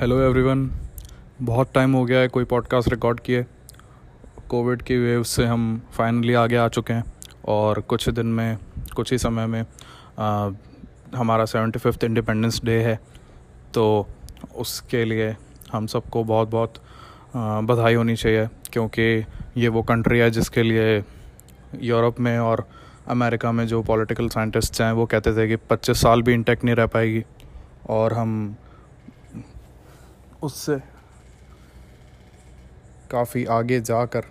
Hello everyone बहुत time हो गया है कोई पॉडकास्ट रिकॉर्ड किए। कोविड की वेव से हम फाइनली आगे आ चुके हैं और कुछ दिन में कुछ ही समय में आ, हमारा सेवेंटी फिफ्थ इंडिपेंडेंस डे है। तो उसके लिए हम सबको बहुत बहुत बधाई होनी चाहिए क्योंकि ये वो कंट्री है जिसके लिए यूरोप में और अमेरिका में जो पॉलिटिकल साइंटिस्ट हैं वो कहते थे कि 25 साल भी इंटेक्ट नहीं रह पाएगी और हम उससे। काफ़ी आगे जाकर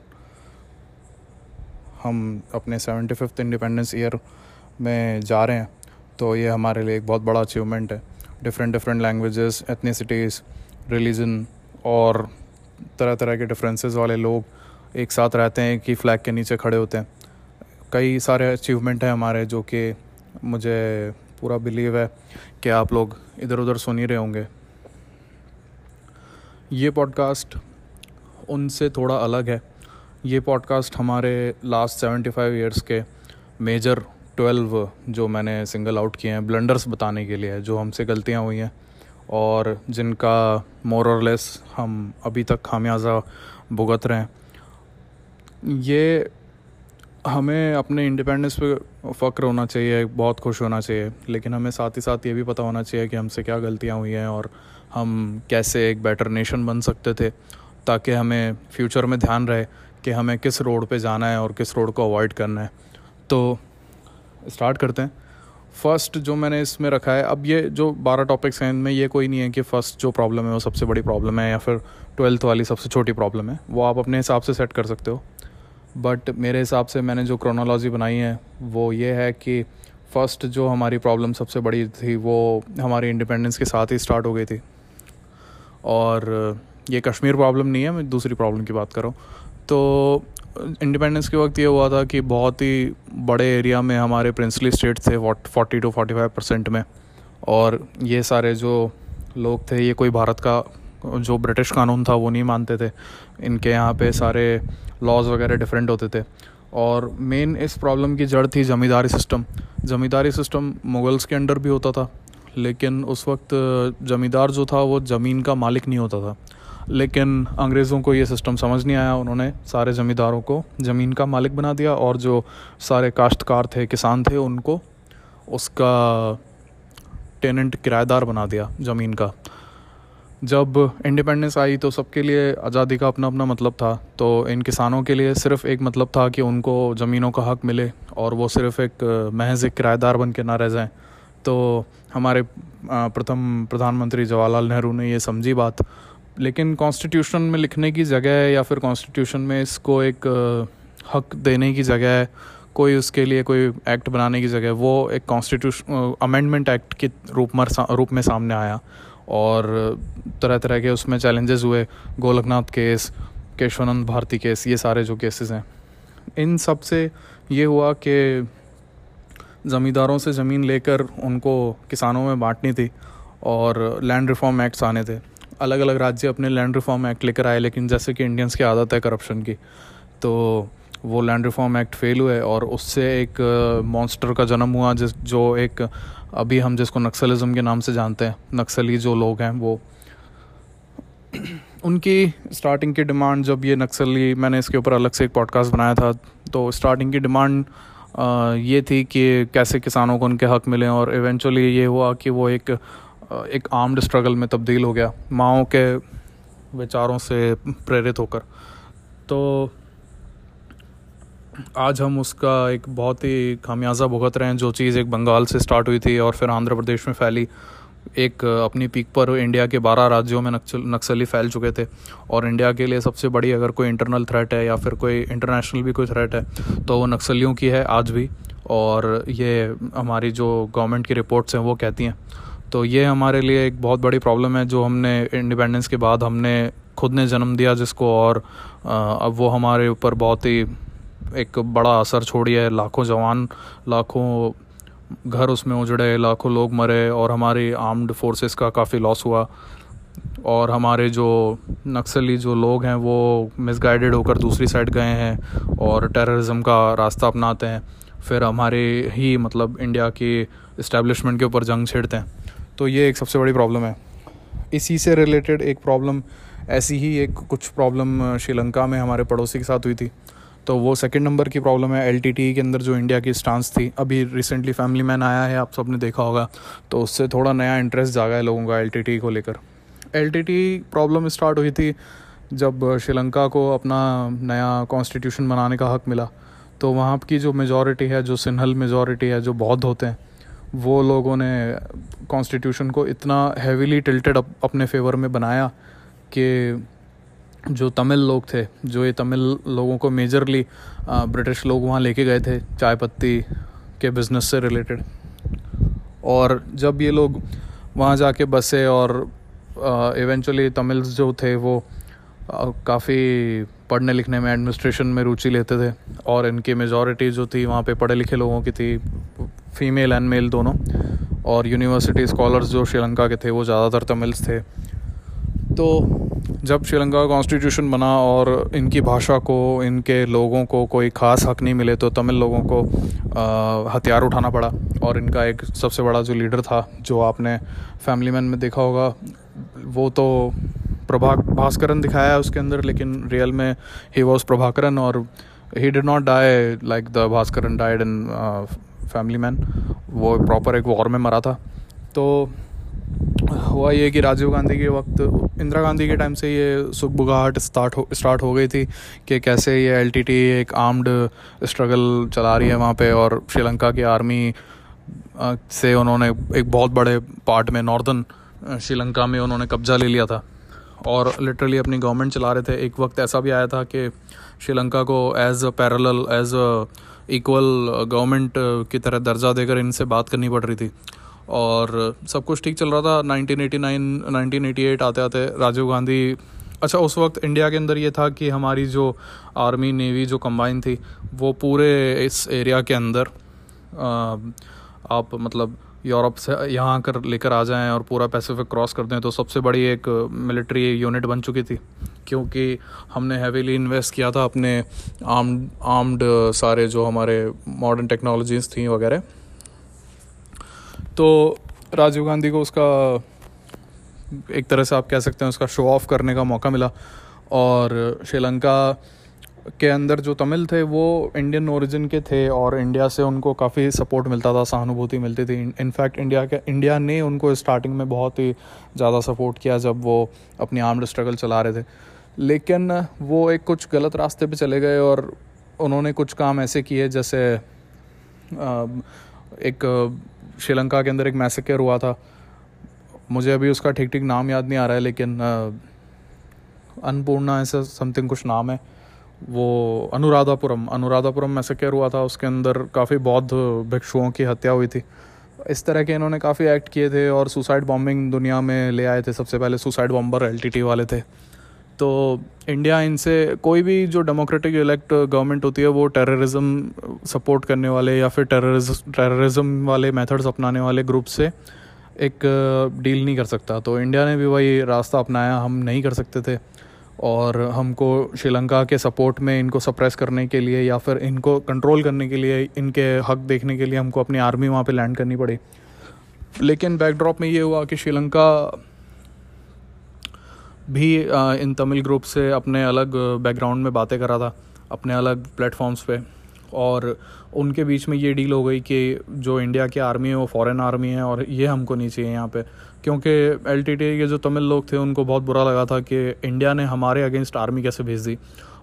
हम अपने सेवेंटी फिफ्थ इंडिपेंडेंस ईयर में जा रहे हैं तो ये हमारे लिए एक बहुत बड़ा अचीवमेंट है। Different different languages, ethnicities, religion और तरह तरह के डिफरेंसेस वाले लोग एक साथ रहते हैं कि फ्लैग के नीचे खड़े होते हैं। कई सारे अचीवमेंट हैं हमारे जो कि मुझे पूरा बिलीव है कि आप लोग इधर उधर सुन ही रहे होंगे। ये पॉडकास्ट उनसे थोड़ा अलग है। ये पॉडकास्ट हमारे लास्ट सेवेंटी फाइव ईयर्स के मेजर ट्वेल्व जो मैंने सिंगल आउट किए हैं ब्लंडर्स बताने के लिए है जो हमसे गलतियाँ हुई हैं और जिनका मोर और लेस हम अभी तक खामियाजा भुगत रहे हैं। ये हमें अपने इंडिपेंडेंस पे फ़ख्र होना चाहिए, बहुत खुश होना चाहिए, लेकिन हमें साथ ही साथ ये भी पता होना चाहिए कि हमसे क्या गलतियाँ हुई हैं और हम कैसे एक बेटर नेशन बन सकते थे, ताकि हमें फ्यूचर में ध्यान रहे कि हमें किस रोड पे जाना है और किस रोड को अवॉइड करना है। तो स्टार्ट करते हैं। फ़र्स्ट जो मैंने इसमें रखा है, अब ये जो बारह टॉपिक्स हैं, इनमें ये कोई नहीं है कि फ़र्स्ट जो प्रॉब्लम है वो सबसे बड़ी प्रॉब्लम है या फिर ट्वेल्थ वाली सबसे छोटी प्रॉब्लम है। वो आप अपने हिसाब से सेट कर सकते हो। बट मेरे हिसाब से मैंने जो क्रोनोलॉजी बनाई है, वो ये है कि फ़र्स्ट जो हमारी प्रॉब्लम सबसे बड़ी थी, वो हमारी इंडिपेंडेंस के साथ ही स्टार्ट हो गई थी। और ये कश्मीर प्रॉब्लम नहीं है, मैं दूसरी प्रॉब्लम की बात कर रहा हूँ। तो इंडिपेंडेंस के वक्त ये हुआ था कि बहुत ही बड़े एरिया में हमारे प्रिंसली स्टेट थे forty two forty five percent में। और ये सारे जो लोग थे, ये कोई भारत का, जो ब्रिटिश कानून था, वो नहीं मानते थे। इनके यहाँ पे सारे लॉज वगैरह डिफरेंट होते थे। और मेन इस प्रॉब्लम की जड़ थी ज़मींदारी सिस्टम ज़मींदारी सिस्टम मुगल्स के अंडर भी होता था। लेकिन उस वक्त ज़मींदार जो था, वो ज़मीन का मालिक नहीं होता था। लेकिन अंग्रेज़ों को ये सिस्टम समझ नहीं आया। उन्होंने सारे ज़मींदारों को ज़मीन का मालिक बना दिया और जो सारे काश्तकार थे, किसान थे, उनको उसका टेनेंट किराएदार बना दिया ज़मीन का। जब इंडिपेंडेंस आई तो सबके लिए आज़ादी का अपना अपना मतलब था। तो इन किसानों के लिए सिर्फ़ एक मतलब था कि उनको ज़मीनों का हक मिले और वो सिर्फ़ एक महज एक किराएदार बन के ना रह जाएँ। तो हमारे प्रथम प्रधानमंत्री जवाहरलाल नेहरू ने ये समझी बात। लेकिन कॉन्स्टिट्यूशन में लिखने की जगह या फिर कॉन्स्टिट्यूशन में इसको एक हक देने की जगह, कोई उसके लिए कोई एक्ट बनाने की जगह, वो एक कॉन्स्टिट्यूशन अमेंडमेंट एक्ट के रूप में रूप में सामने आया। और तरह तरह के उसमें चैलेंजेस हुए, गोलकनाथ केस केशवानंद भारती केस ये सारे जो केसेस हैं। इन सबसे ये हुआ कि ज़मींदारों से ज़मीन लेकर उनको किसानों में बांटनी थी और लैंड रिफॉर्म एक्ट्स आने थे। अलग अलग राज्य अपने लैंड रिफॉर्म एक्ट लेकर आए, लेकिन जैसे कि इंडियंस की आदत है करप्शन की तो वो लैंड रिफॉर्म एक्ट फेल हुए और उससे एक मॉन्स्टर का जन्म हुआ, जिस, जो एक, अभी हम जिसको नक्सलिज्म के नाम से जानते हैं, नक्सली जो लोग हैं वो। उनकी स्टार्टिंग की डिमांड जब ये नक्सली, मैंने इसके ऊपर अलग से एक पॉडकास्ट बनाया था तो स्टार्टिंग की डिमांड ये थी कि कैसे किसानों को उनके हक मिले और इवेंचुअली ये हुआ कि वो एक एक आर्म्ड स्ट्रगल में तब्दील हो गया, माओ के विचारों से प्रेरित होकर। तो आज हम उसका एक बहुत ही खामियाजा भुगत रहे हैं, जो चीज़ एक बंगाल से स्टार्ट हुई थी और फिर आंध्र प्रदेश में फैली। एक, अपनी पीक पर इंडिया के बारह राज्यों में नक्सल, नक्सली फैल चुके थे। और इंडिया के लिए सबसे बड़ी अगर कोई इंटरनल थ्रेट है या फिर कोई इंटरनेशनल भी कोई थ्रेट है तो वो नक्सलियों की है आज भी। और ये हमारी जो गवर्नमेंट की रिपोर्ट्स हैं वो कहती हैं। तो ये हमारे लिए एक बहुत बड़ी प्रॉब्लम है जो हमने इंडिपेंडेंस के बाद हमने खुद ने जन्म दिया जिसको। और अब वो हमारे ऊपर बहुत ही एक बड़ा असर छोड़ी है। लाखों जवान, लाखों घर उसमें उजड़े, लाखों लोग मरे और हमारी आर्म्ड फोर्सेस का काफ़ी लॉस हुआ। और हमारे जो नक्सली जो लोग हैं, वो मिसगाइडेड होकर दूसरी साइड गए हैं और टेररिज्म का रास्ता अपनाते हैं। फिर हमारे ही मतलब इंडिया की इस्टेब्लिशमेंट के ऊपर जंग छेड़ते हैं। तो ये एक सबसे बड़ी प्रॉब्लम है। इसी से रिलेटेड एक प्रॉब्लम ऐसी ही एक कुछ प्रॉब्लम श्रीलंका में हमारे पड़ोसी के साथ हुई थी। तो वो सेकंड नंबर की प्रॉब्लम है एलटीटी के अंदर जो इंडिया की स्टांस थी अभी रिसेंटली फैमिली मैन आया है आप सबने देखा होगा। तो उससे थोड़ा नया इंटरेस्ट जागा है लोगों का एलटीटी को लेकर। एलटीटी प्रॉब्लम स्टार्ट हुई थी जब श्रीलंका को अपना नया कॉन्स्टिट्यूशन बनाने का हक मिला। तो वहाँ की जो मेजॉरिटी है जो सिन्हल मेजॉरिटी है जो बौद्ध होते हैं वो लोगों ने कॉन्स्टिट्यूशन को इतना हैवीली टिल्टेड अप, अपने फेवर में बनाया कि जो तमिल लोग थे, जो ये तमिल लोगों को मेजरली ब्रिटिश लोग वहाँ लेके गए थे चाय पत्ती के बिज़नेस से रिलेटेड और जब ये लोग वहाँ जाके बसे और इवेंचुअली तमिल्स जो थे वो काफ़ी पढ़ने लिखने में एडमिनिस्ट्रेशन में रुचि लेते थे और इनकी मेजॉरिटी जो थी वहाँ पे पढ़े लिखे लोगों की थी फीमेल एंड मेल दोनों। और यूनिवर्सिटी स्कॉलर्स जो श्रीलंका के थे वो ज़्यादातर तमिल्स थे। तो जब श्रीलंका का कॉन्स्टिट्यूशन बना और इनकी भाषा को, इनके लोगों को कोई ख़ास हक नहीं मिले तो तमिल लोगों को हथियार उठाना पड़ा। और इनका एक सबसे बड़ा जो लीडर था, जो आपने फैमिली मैन में देखा होगा, वो तो प्रभा, भास्करन दिखाया है उसके अंदर, लेकिन रियल में ही वॉज़ प्रभाकरन और he did not die like the Bhaskaran died in Family Man वो प्रॉपर एक वॉर में मरा था। तो हुआ ये कि राजीव गांधी के वक्त, इंदिरा गांधी के टाइम से ये सुखबुगाहट स्टार्ट हो स्टार्ट हो गई थी कि कैसे ये एलटीटी एक आर्म्ड स्ट्रगल चला रही है वहाँ पे और श्रीलंका की आर्मी से उन्होंने एक बहुत बड़े पार्ट में नॉर्दर्न श्रीलंका में उन्होंने कब्जा ले लिया था। और लिटरली अपनी गवर्नमेंट चला रहे थे। एक वक्त ऐसा भी आया था कि श्रीलंका को as a parallel as a equal government की तरह दर्जा देकर इनसे बात करनी पड़ रही थी। और सब कुछ ठीक चल रहा था। 1989 1988 आते आते राजीव गांधी अच्छा उस वक्त इंडिया के अंदर ये था कि हमारी जो आर्मी, नेवी जो कंबाइन थी, वो पूरे इस एरिया के अंदर आप मतलब यूरोप से यहाँ कर, लेकर आ जाएँ और पूरा पैसिफिक क्रॉस कर दें तो सबसे बड़ी एक मिलिट्री यूनिट बन चुकी थी। क्योंकि हमने हैवीली इन्वेस्ट किया था अपने आर्म्ड आर्म्ड सारे जो हमारे मॉडर्न टेक्नोलॉजीज़ थी वगैरह तो राजीव गांधी को उसका, एक तरह से आप कह सकते हैं उसका शो ऑफ़ करने का मौका मिला। और श्रीलंका के अंदर जो तमिल थे, वो इंडियन ओरिजिन के थे और इंडिया से उनको काफ़ी सपोर्ट मिलता था, सहानुभूति मिलती थी। इनफैक्ट इंडिया के इंडिया ने उनको स्टार्टिंग में बहुत ही ज़्यादा सपोर्ट किया जब वो अपनी आर्म्ड स्ट्रगल चला रहे थे। लेकिन वो एक कुछ गलत रास्ते पे चले गए और उन्होंने कुछ काम ऐसे किए, जैसे एक श्रीलंका के अंदर एक मैसेकर हुआ था। मुझे अभी उसका ठीक ठीक नाम याद नहीं आ रहा है, लेकिन अन्नपूर्णा ऐसा समथिंग कुछ नाम है। वो अनुराधापुरम अनुराधापुरम मैसेकर हुआ था। उसके अंदर काफ़ी बौद्ध भिक्षुओं की हत्या हुई थी। इस तरह के इन्होंने काफ़ी एक्ट किए थे और सुसाइड बॉम्बिंग दुनिया में ले आए थे। सबसे पहले सुसाइड बॉम्बर एलटीटी वाले थे। तो इंडिया इनसे कोई भी जो डेमोक्रेटिक इलेक्ट गवर्नमेंट होती है, वो टेररिज्म सपोर्ट करने वाले या फिर टेररिज्म टेररिज्म वाले मेथड्स अपनाने वाले ग्रुप से एक डील नहीं कर सकता। तो इंडिया ने भी वही रास्ता अपनाया, हम नहीं कर सकते थे। और हमको श्रीलंका के सपोर्ट में इनको सप्रेस करने के लिए या फिर इनको कंट्रोल करने के लिए, इनके हक देखने के लिए हमको अपनी आर्मी वहाँ पे लैंड करनी पड़ी। लेकिन बैकड्रॉप में ये हुआ कि श्रीलंका भी इन तमिल ग्रुप से अपने अलग बैकग्राउंड में बातें करा था अपने अलग प्लेटफॉर्म्स पे। और उनके बीच में ये डील हो गई कि जो इंडिया की आर्मी है वो फॉरेन आर्मी है और ये हमको नहीं चाहिए यहाँ पे। क्योंकि एल के जो तमिल लोग थे उनको बहुत बुरा लगा था कि इंडिया ने हमारे अगेंस्ट आर्मी कैसे भेज दी।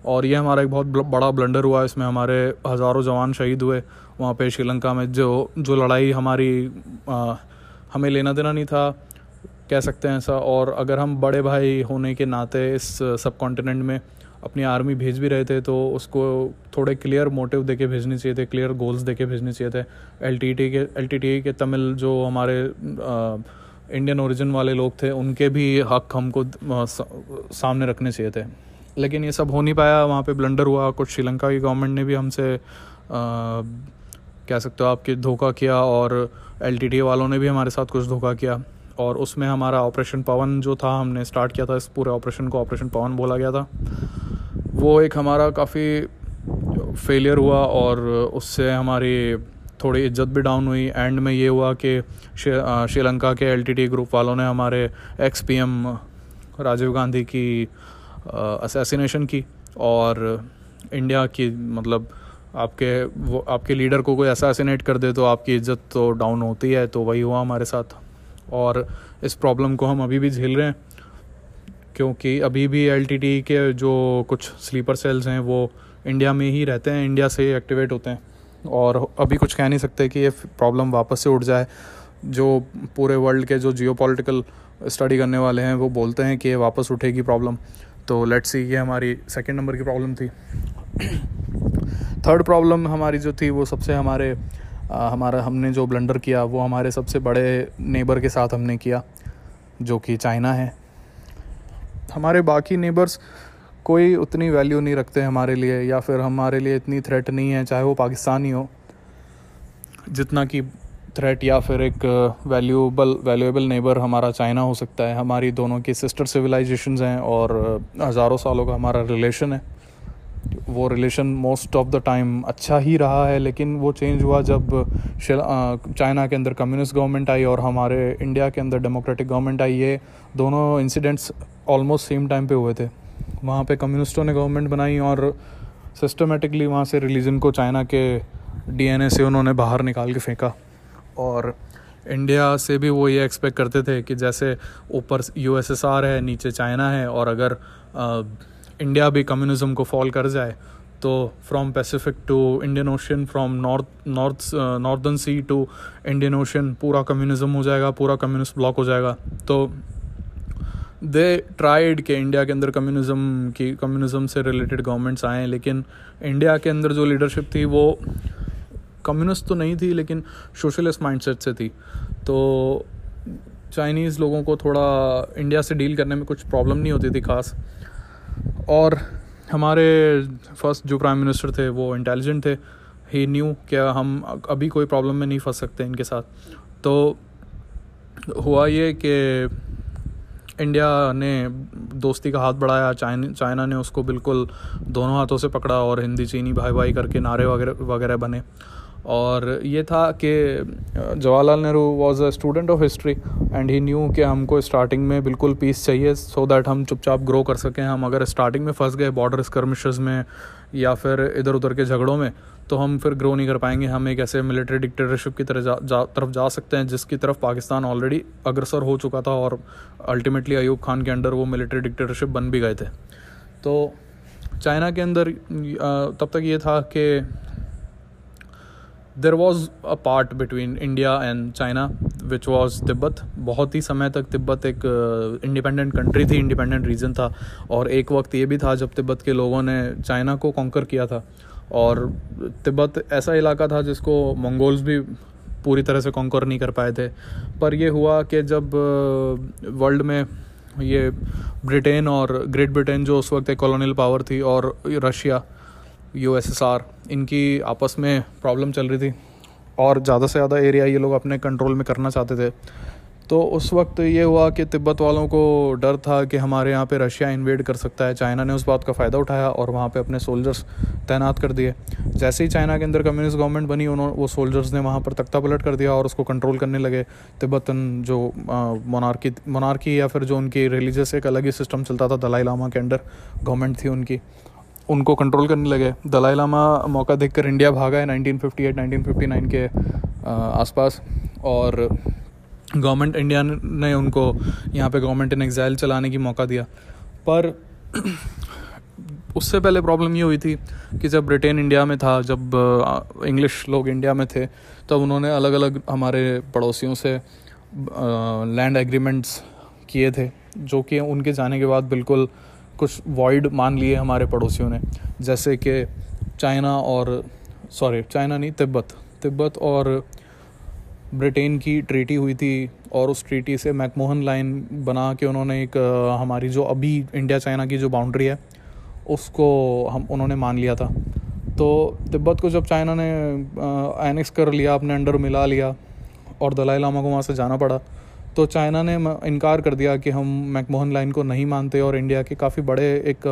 और ये हमारा एक बहुत बड़ा ब्लंडर हुआ इसमें हमारे हज़ारों जवान शहीद हुए वहाँ पे श्रीलंका में जो जो लड़ाई हमारी आ, हमें लेना देना नहीं था। कह सकते हैं ऐसा। और अगर हम बड़े भाई होने के नाते इस सब कॉन्टिनेंट में अपनी आर्मी भेज भी रहे थे तो उसको थोड़े क्लियर मोटिव देके भेजने चाहिए थे क्लियर गोल्स देके भेजने चाहिए थे। एलटीटी के एल के तमिल जो हमारे इंडियन ओरिजिन वाले लोग थे, उनके भी हक हमको सामने रखने चाहिए थे। लेकिन ये सब हो नहीं पाया। वहाँ पे ब्लंडर हुआ। कुछ श्रीलंका की गवर्नमेंट ने भी हमसे कह सकते हो आपके धोखा किया, और एल वालों ने भी हमारे साथ कुछ धोखा किया। और उसमें हमारा ऑपरेशन पवन जो था, हमने स्टार्ट किया था, इस पूरे ऑपरेशन को ऑपरेशन पवन बोला गया था। वो एक हमारा काफ़ी फेलियर हुआ और उससे हमारी थोड़ी इज़्ज़त भी डाउन हुई। एंड में ये हुआ कि श्रीलंका के एल ग्रुप वालों ने हमारे एक्स पी राजीव गांधी की असैसिनेशन की और इंडिया की मतलब आपके, वो, आपके लीडर को कोई असैसिनेट कर दे तो आपकी इज़्ज़त तो डाउन होती है तो वही हुआ हमारे साथ। और इस प्रॉब्लम को हम अभी भी झेल रहे हैं, क्योंकि अभी भी एलटीटी के जो कुछ स्लीपर सेल्स हैं, वो इंडिया में ही रहते हैं इंडिया से एक्टिवेट होते हैं। और अभी कुछ कह नहीं सकते कि ये प्रॉब्लम वापस से उठ जाए। जो पूरे वर्ल्ड के जो जियो स्टडी करने वाले हैं, वो बोलते हैं कि ये वापस उठेगी प्रॉब्लम तो लेट्स सी ये हमारी सेकंड नंबर की प्रॉब्लम थी। थर्ड प्रॉब्लम हमारी जो थी, वो सबसे हमारे हमारा हमने जो ब्लंडर किया, वो हमारे सबसे बड़े नेबर के साथ हमने किया, जो कि चाइना है। हमारे बाकी नेबर्स कोई उतनी वैल्यू नहीं रखते हमारे लिए, या फिर हमारे लिए इतनी थ्रेट नहीं है, चाहे वो पाकिस्तान ही, जितना कि थ्रेट या फिर एक वैल्यूबल वैल्यूएबल नेबर हमारा चाइना हो सकता है। हमारी दोनों की सिस्टर सिविलाइजेशंस हैं और हज़ारों सालों का हमारा रिलेशन है। वो relation most of the time अच्छा ही रहा है लेकिन वो चेंज हुआ जब चाइना के अंदर कम्युनिस्ट गवर्नमेंट आई और हमारे इंडिया के अंदर डेमोक्रेटिक गवर्नमेंट आई ये दोनों इंसिडेंट्स ऑलमोस्ट सेम टाइम पे हुए थे। वहाँ पे कम्युनिस्टों ने गवर्नमेंट बनाई और सिस्टमेटिकली वहाँ से रिलीजन को चाइना के डीएनए से उन्होंने बाहर निकाल के फेंका। और इंडिया से भी वो ये एक्सपेक्ट करते थे कि जैसे ऊपर यूएसएसआर है नीचे चाइना है और अगर आ, इंडिया भी कम्युनिज्म को फॉल कर जाए तो from Pacific to Indian Ocean from north north northern sea to Indian Ocean पूरा कम्युनिज्म हो जाएगा, पूरा कम्युनिस्ट ब्लॉक हो जाएगा। तो दे ट्राइड के इंडिया के अंदर कम्युनिज्म की कम्युनिज्म से रिलेटेड गवर्नमेंट्स आए, लेकिन इंडिया के अंदर जो लीडरशिप थी वो कम्युनिस्ट तो नहीं थी, लेकिन सोशलिस्ट माइंडसेट से थी। तो चाइनीज़ लोगों को थोड़ा इंडिया से डील करने में कुछ प्रॉब्लम नहीं होती थी खास। और हमारे फ़र्स्ट जो प्राइम मिनिस्टर थे, वो इंटेलिजेंट थे। ही न्यू क्या हम अभी कोई प्रॉब्लम में नहीं फंस सकते इनके साथ। तो हुआ ये कि इंडिया ने दोस्ती का हाथ बढ़ाया चाइना चाइना ने उसको बिल्कुल दोनों हाथों से पकड़ा और हिंदी चीनी भाई भाई करके नारे वगैरह वगैरह बने। और ये था कि Jawaharlal Nehru was a student of history and he knew कि हमको स्टार्टिंग में बिल्कुल पीस चाहिए सो so दैट हम चुपचाप ग्रो कर सकें। हम अगर स्टार्टिंग में फंस गए बॉर्डर स्कर्मिशेस में या फिर इधर उधर के झगड़ों में तो हम फिर ग्रो नहीं कर पाएँगे। हम एक ऐसे मिलिट्री डिक्टेटरशिप की तरह जा, जा तरफ़ जा सकते हैं जिसकी तरफ़ पाकिस्तान ऑलरेडी अग्रसर हो चुका था और अल्टीमेटली अयूब खान के अंडर वो मिलिट्री डिक्टेटरशिप बन भी गए थे। तो चाइना के अंदर तब तक ये था कि there was a part between India and China which was Tibet बहुत ही समय तक तिब्बत एक इंडिपेंडेंट uh, कंट्री थी इंडिपेंडेंट रीजन था। और एक वक्त ये भी था जब तिब्बत के लोगों ने चाइना को कॉन्कर किया था। और तिब्बत ऐसा इलाका था जिसको मंगोल्स भी पूरी तरह से कॉन्कर नहीं कर पाए थे। पर यह हुआ कि जब वर्ल्ड uh, में ये ब्रिटेन और ग्रेट ब्रिटेन जो उस वक्त एक कॉलोनियल पावर थी और रशिया यूएसएसआर इनकी आपस में प्रॉब्लम चल रही थी। और ज़्यादा से ज़्यादा एरिया ये लोग अपने कंट्रोल में करना चाहते थे। तो उस वक्त ये हुआ कि तिब्बत वालों को डर था कि हमारे यहाँ पे रशिया इन्वेड कर सकता है। चाइना ने उस बात का फ़ायदा उठाया और वहाँ पे अपने सोल्जर्स तैनात कर दिए। जैसे ही चाइना के अंदर कम्युनिस्ट गवर्नमेंट बनी उन्होंने वो सोल्जर्स ने वहाँ पर तख्ता पलट कर दिया और उसको कंट्रोल करने लगे। तिब्बतन जो मोनार्की मोनार्की या फिर जो उनकी रिलीजियस एक अलग ही सिस्टम चलता था, दलाई लामा के अंडर गवर्नमेंट थी उनकी। उनको कंट्रोल करने लगे। दलाई लामा मौका देखकर इंडिया भागा है 1958 1959 के आसपास। और गवर्नमेंट इंडिया ने उनको, यहाँ पे गवर्नमेंट इन एग्जाइल चलाने की मौका दिया। पर उससे पहले प्रॉब्लम ये हुई थी कि जब ब्रिटेन इंडिया में था, जब इंग्लिश लोग इंडिया में थे, तब उन्होंने अलग अलग हमारे पड़ोसियों से लैंड एग्रीमेंट्स किए थे, जो कि उनके जाने के बाद बिल्कुल कुछ वॉइड मान लिए हमारे पड़ोसियों ने। जैसे कि चाइना और सॉरी चाइना नहीं, तिब्बत। तिब्बत और ब्रिटेन की ट्रीटी हुई थी और उस ट्रीटी से मैकमोहन लाइन बना के उन्होंने एक हमारी जो अभी इंडिया चाइना की जो बाउंड्री है, उसको हम, उन्होंने मान लिया था। तो तिब्बत को जब चाइना ने एनेक्स कर लिया, अपने अंडर मिला लिया और दलाई लामा को वहाँ से जाना पड़ा तो चाइना ने इनकार कर दिया कि हम मैकमोहन लाइन को नहीं मानते और इंडिया के काफ़ी बड़े एक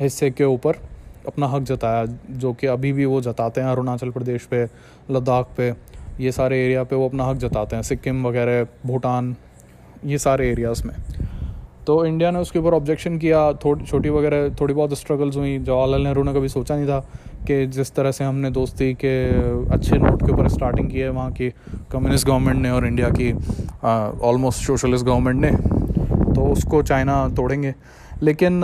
हिस्से के ऊपर अपना हक जताया, जो कि अभी भी वो जताते हैं, अरुणाचल प्रदेश पे, लद्दाख पे, ये सारे एरिया पे वो अपना हक जताते हैं, सिक्किम वगैरह, भूटान, ये सारे एरियाज़ में। तो इंडिया ने उसके ऊपर ऑब्जेक्शन किया थोड़ी छोटी वगैरह, थोड़ी बहुत स्ट्रगल्स हुई, जवाहरलाल नेहरू ने कभी सोचा नहीं था कि जिस तरह से हमने दोस्ती के अच्छे नोट के ऊपर स्टार्टिंग की है, वहाँ की कम्युनिस्ट गवर्नमेंट ने और इंडिया की ऑलमोस्ट सोशलिस्ट गवर्नमेंट ने तो उसको चाइना तोड़ेंगे। लेकिन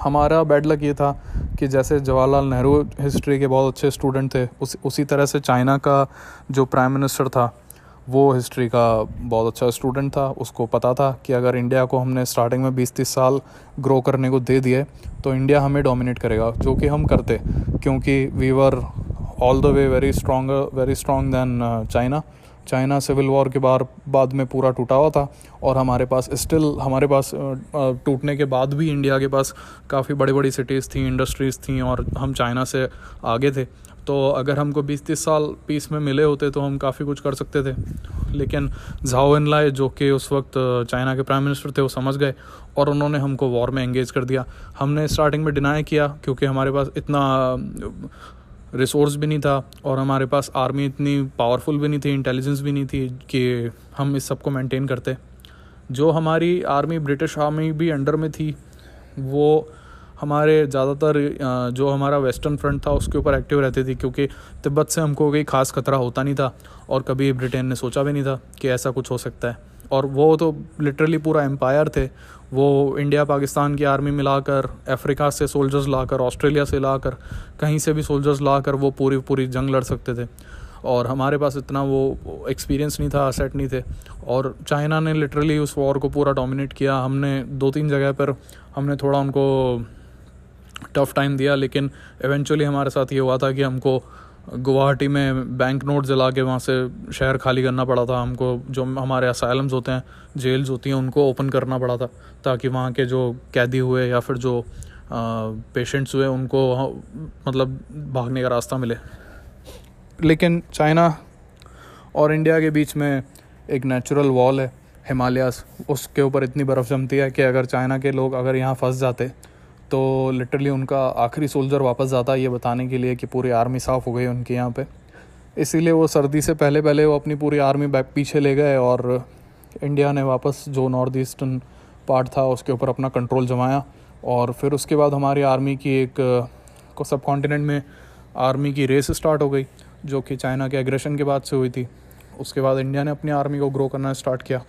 हमारा बैड लक ये था कि जैसे जवाहरलाल नेहरू हिस्ट्री के बहुत अच्छे स्टूडेंट थे, उस, उसी तरह से चाइना का जो प्राइम मिनिस्टर था वो हिस्ट्री का बहुत अच्छा स्टूडेंट था, उसको पता था कि अगर इंडिया को हमने स्टार्टिंग में 20-30 साल ग्रो करने को दे दिए तो इंडिया हमें डोमिनेट करेगा, जो कि हम करते, क्योंकि we were all the way very strong very strong than China China civil war के बार, बाद में पूरा टूटा हुआ था, और हमारे पास स्टिल हमारे पास टूटने के बाद भी इंडिया के पास काफ़ी बड़ी बड़ी सिटीज़ थी इंडस्ट्रीज़ थी, और हम चाइना से आगे थे। तो अगर हमको 20-30 साल पीस में मिले होते तो हम काफ़ी कुछ कर सकते थे। लेकिन झाओ लाए, जो कि उस वक्त चाइना के प्राइम मिनिस्टर थे, वो समझ गए और उन्होंने हमको वॉर में एंगेज कर दिया। हमने स्टार्टिंग में डिनाई किया क्योंकि हमारे पास इतना रिसोर्स भी नहीं था और हमारे पास आर्मी इतनी पावरफुल भी नहीं थी, इंटेलिजेंस भी नहीं थी कि हम इस सबको मेंटेन करते। जो हमारी आर्मी ब्रिटिश आर्मी भी अंडर में थी, वो हमारे ज़्यादातर जो हमारा वेस्टर्न फ्रंट था, उसके ऊपर एक्टिव रहती थी, क्योंकि तिब्बत से हमको कोई ख़ास खतरा होता नहीं था और कभी ब्रिटेन ने सोचा भी नहीं था कि ऐसा कुछ हो सकता है। और वो तो लिटरली पूरा एम्पायर थे। वो इंडिया पाकिस्तान की आर्मी मिलाकर अफ्रीका से सोल्जर्स लाकर ऑस्ट्रेलिया से लाकर, कहीं से भी सोल्जर्स लाकर वो पूरी पूरी जंग लड़ सकते थे। और हमारे पास इतना वो एक्सपीरियंस नहीं था सेट नहीं थे। और चाइना ने लिटरली उस वॉर को पूरा डोमिनेट किया। हमने दो तीन जगह पर हमने थोड़ा उनको टफ़ टाइम दिया, लेकिन एवेंचुअली हमारे साथ ये हुआ था कि हमको गुवाहाटी में बैंक नोट जला के वहाँ से शहर खाली करना पड़ा था। हमको जो हमारे असाइलम्स होते हैं जेल्स होती हैं, उनको ओपन करना पड़ा था ताकि वहाँ के जो कैदी हुए या फिर जो पेशेंट्स हुए, उनको मतलब भागने का रास्ता मिले। लेकिन चाइना और इंडिया के बीच में एक नेचुरल वॉल है, हिमालयास, उसके ऊपर इतनी बर्फ़ जमती है कि अगर चाइना के लोग अगर यहाँ फंस जाते तो लिटरली उनका आखिरी सोल्जर वापस जाता है ये बताने के लिए कि पूरी आर्मी साफ़ हो गई उनके यहाँ पे। इसीलिए वो सर्दी से पहले पहले वो अपनी पूरी आर्मी बैक पीछे ले गए और इंडिया ने वापस जो नॉर्थ ईस्टर्न पार्ट था उसके ऊपर अपना कंट्रोल जमाया और फिर उसके बाद हमारी आर्मी की एक, को सब कॉन्टिनेंट में आर्मी की रेस स्टार्ट हो गई, जो कि चाइना के एग्रेशन के बाद से हुई थी। उसके बाद इंडिया ने अपनी आर्मी को ग्रो करना स्टार्ट किया।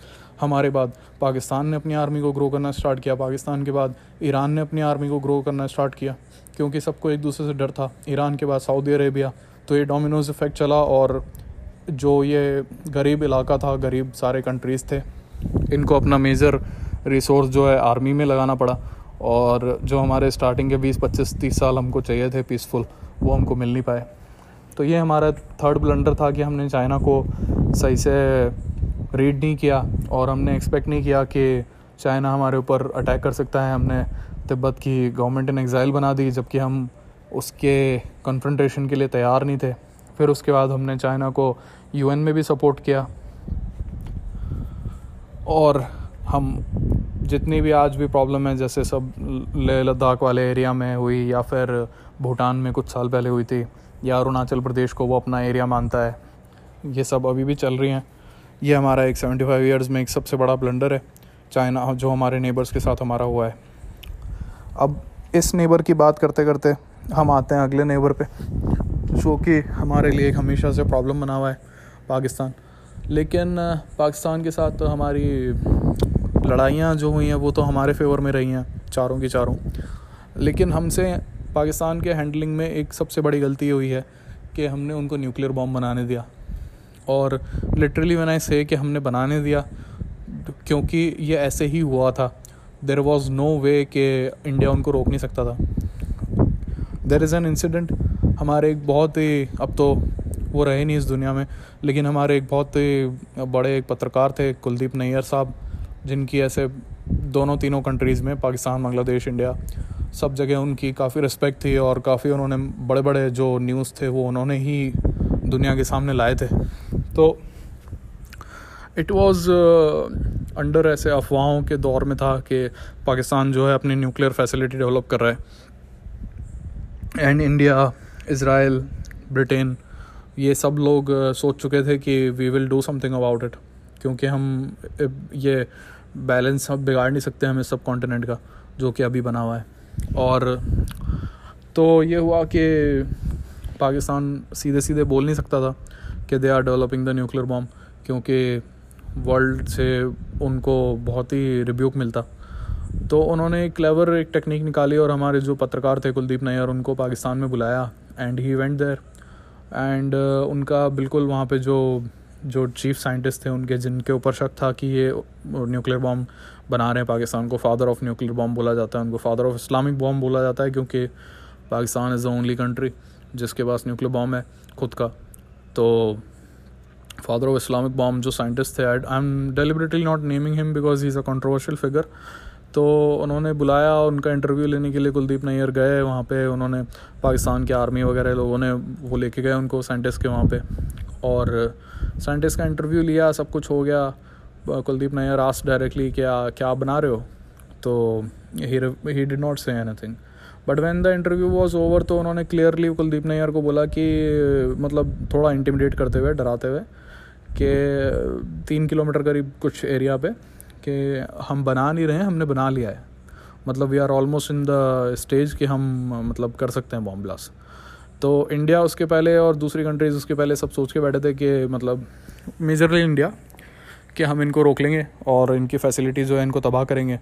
हमारे बाद। पाकिस्तान ने अपनी आर्मी को ग्रो करना स्टार्ट किया। पाकिस्तान के बाद ईरान ने अपनी आर्मी को ग्रो करना स्टार्ट किया। क्योंकि सबको एक दूसरे से डर था। ईरान के बाद सऊदी अरेबिया। तो ये डोमिनोज इफ़ेक्ट चला और जो ये गरीब इलाका था, गरीब सारे कंट्रीज़ थे, इनको अपना मेजर रिसोर्स जो है आर्मी में लगाना पड़ा। और जो हमारे स्टार्टिंग के 20 25 30 साल हमको चाहिए थे पीसफुल वो हमको मिल नहीं पाए। तो ये हमारा थर्ड ब्लंडर था कि हमने चाइना को सही से रीड नहीं किया और हमने एक्सपेक्ट नहीं किया कि चाइना हमारे ऊपर अटैक कर सकता है। हमने तिब्बत की गवर्नमेंट इन एग्ज़ाइल बना दी, जबकि हम उसके कन्फ्रंटेशन के लिए तैयार नहीं थे। फिर उसके बाद हमने चाइना को यूएन में भी सपोर्ट किया। और हम जितनी भी आज भी प्रॉब्लम है, जैसे सब लेह लद्दाख वाले एरिया में हुई, या फिर भूटान में कुछ साल पहले हुई थी, या अरुणाचल प्रदेश को वो अपना एरिया मानता है, ये सब अभी भी चल रही हैं। ये हमारा एक सेवेंटी फाइव ईयर्स में एक सबसे बड़ा ब्लंडर है, चाइना, जो हमारे नेबर्स के साथ हमारा हुआ है। अब इस नेबर की बात करते करते हम आते हैं अगले नेबर पे, जो कि हमारे लिए एक हमेशा से प्रॉब्लम बना हुआ है, पाकिस्तान। लेकिन पाकिस्तान के साथ तो हमारी लड़ाइयाँ जो हुई हैं, वो तो हमारे फेवर में रही हैं, चारों की चारों। लेकिन हमसे पाकिस्तान के हैंडलिंग में एक सबसे बड़ी गलती हुई है कि हमने उनको न्यूक्लियर बॉम्ब बनाने दिया। और लिटरली मैंने से कि हमने बनाने दिया, क्योंकि ये ऐसे ही हुआ था। देर वॉज़ नो वे कि इंडिया उनको रोक नहीं सकता था। देर इज़ एन इंसिडेंट हमारे एक बहुत ही, अब तो वो रहे नहीं इस दुनिया में, लेकिन हमारे एक बहुत ही बड़े एक पत्रकार थे, कुलदीप नैयर साहब, जिनकी ऐसे दोनों तीनों कंट्रीज़ में, पाकिस्तान, बांग्लादेश इंडिया सब जगह उनकी काफ़ी रिस्पेक्ट थी और काफ़ी उन्होंने बड़े बड़े जो न्यूज़ थे, वो उन्होंने ही दुनिया के सामने लाए थे। तो इट वाज अंडर ऐसे अफवाहों के दौर में था कि पाकिस्तान जो है अपनी न्यूक्लियर फैसिलिटी डेवलप कर रहा है। एंड इंडिया इसराइल ब्रिटेन ये सब लोग सोच चुके थे कि we will do something about it क्योंकि हम ये बैलेंस हम बिगाड़ नहीं सकते हमें सब कॉन्टिनेंट का, जो कि अभी बना हुआ है। और तो ये हुआ कि पाकिस्तान सीधे सीधे बोल नहीं सकता था। कि they are developing the nuclear bomb क्योंकि वर्ल्ड से उनको बहुत ही रिब्यूक मिलता। तो उन्होंने एक क्लेवर एक टेक्निक निकाली और हमारे जो पत्रकार थे कुलदीप नैयर, उनको पाकिस्तान में बुलाया and he went there and उनका बिल्कुल वहाँ पे जो जो चीफ साइंटिस्ट थे उनके, जिनके ऊपर शक था कि ये न्यूक्लियर बॉम्ब बना रहे हैं पाकिस्तान को फादर ऑफ़ न्यूक्लियर बॉम्ब बोला जाता है उनको फादर ऑफ़ इस्लामिक बॉम्ब बोला जाता है, क्योंकि Pakistan is the only country जिसके पास न्यूक्लियर बॉम्ब है, खुद का। तो फादर ऑफ़ इस्लामिक बॉम्ब जो साइंटिस्ट थे I am deliberately not naming him because he is a controversial figure तो उन्होंने बुलाया उनका इंटरव्यू लेने के लिए कुलदीप नैयर गए वहाँ पे। उन्होंने पाकिस्तान के आर्मी वगैरह लोगों ने वो लेके गए उनको साइंटिस्ट के वहाँ पे। और साइंटिस्ट का इंटरव्यू लिया, सब कुछ हो गया। कुलदीप नैयर आस डायरेक्टली क्या क्या बना रहे हो? तो he did not say anything but when the interview was over तो उन्होंने क्लियरली कुलदीप नैयर को बोला कि मतलब थोड़ा इंटिमिडेट करते हुए, डराते हुए, कि तीन किलोमीटर करीब कुछ एरिया पे, कि हम बना नहीं रहे हैं, हमने बना लिया है। मतलब we are almost in the stage कि हम मतलब कर सकते हैं बॉम्ब ब्लास्ट तो इंडिया उसके पहले और दूसरी कंट्रीज़ उसके पहले सब सोच के बैठे थे कि मतलब मेजरली इंडिया कि हम इनको रोक लेंगे और इनकी फैसिलिटीज़ जो है, इनको तबाह करेंगे।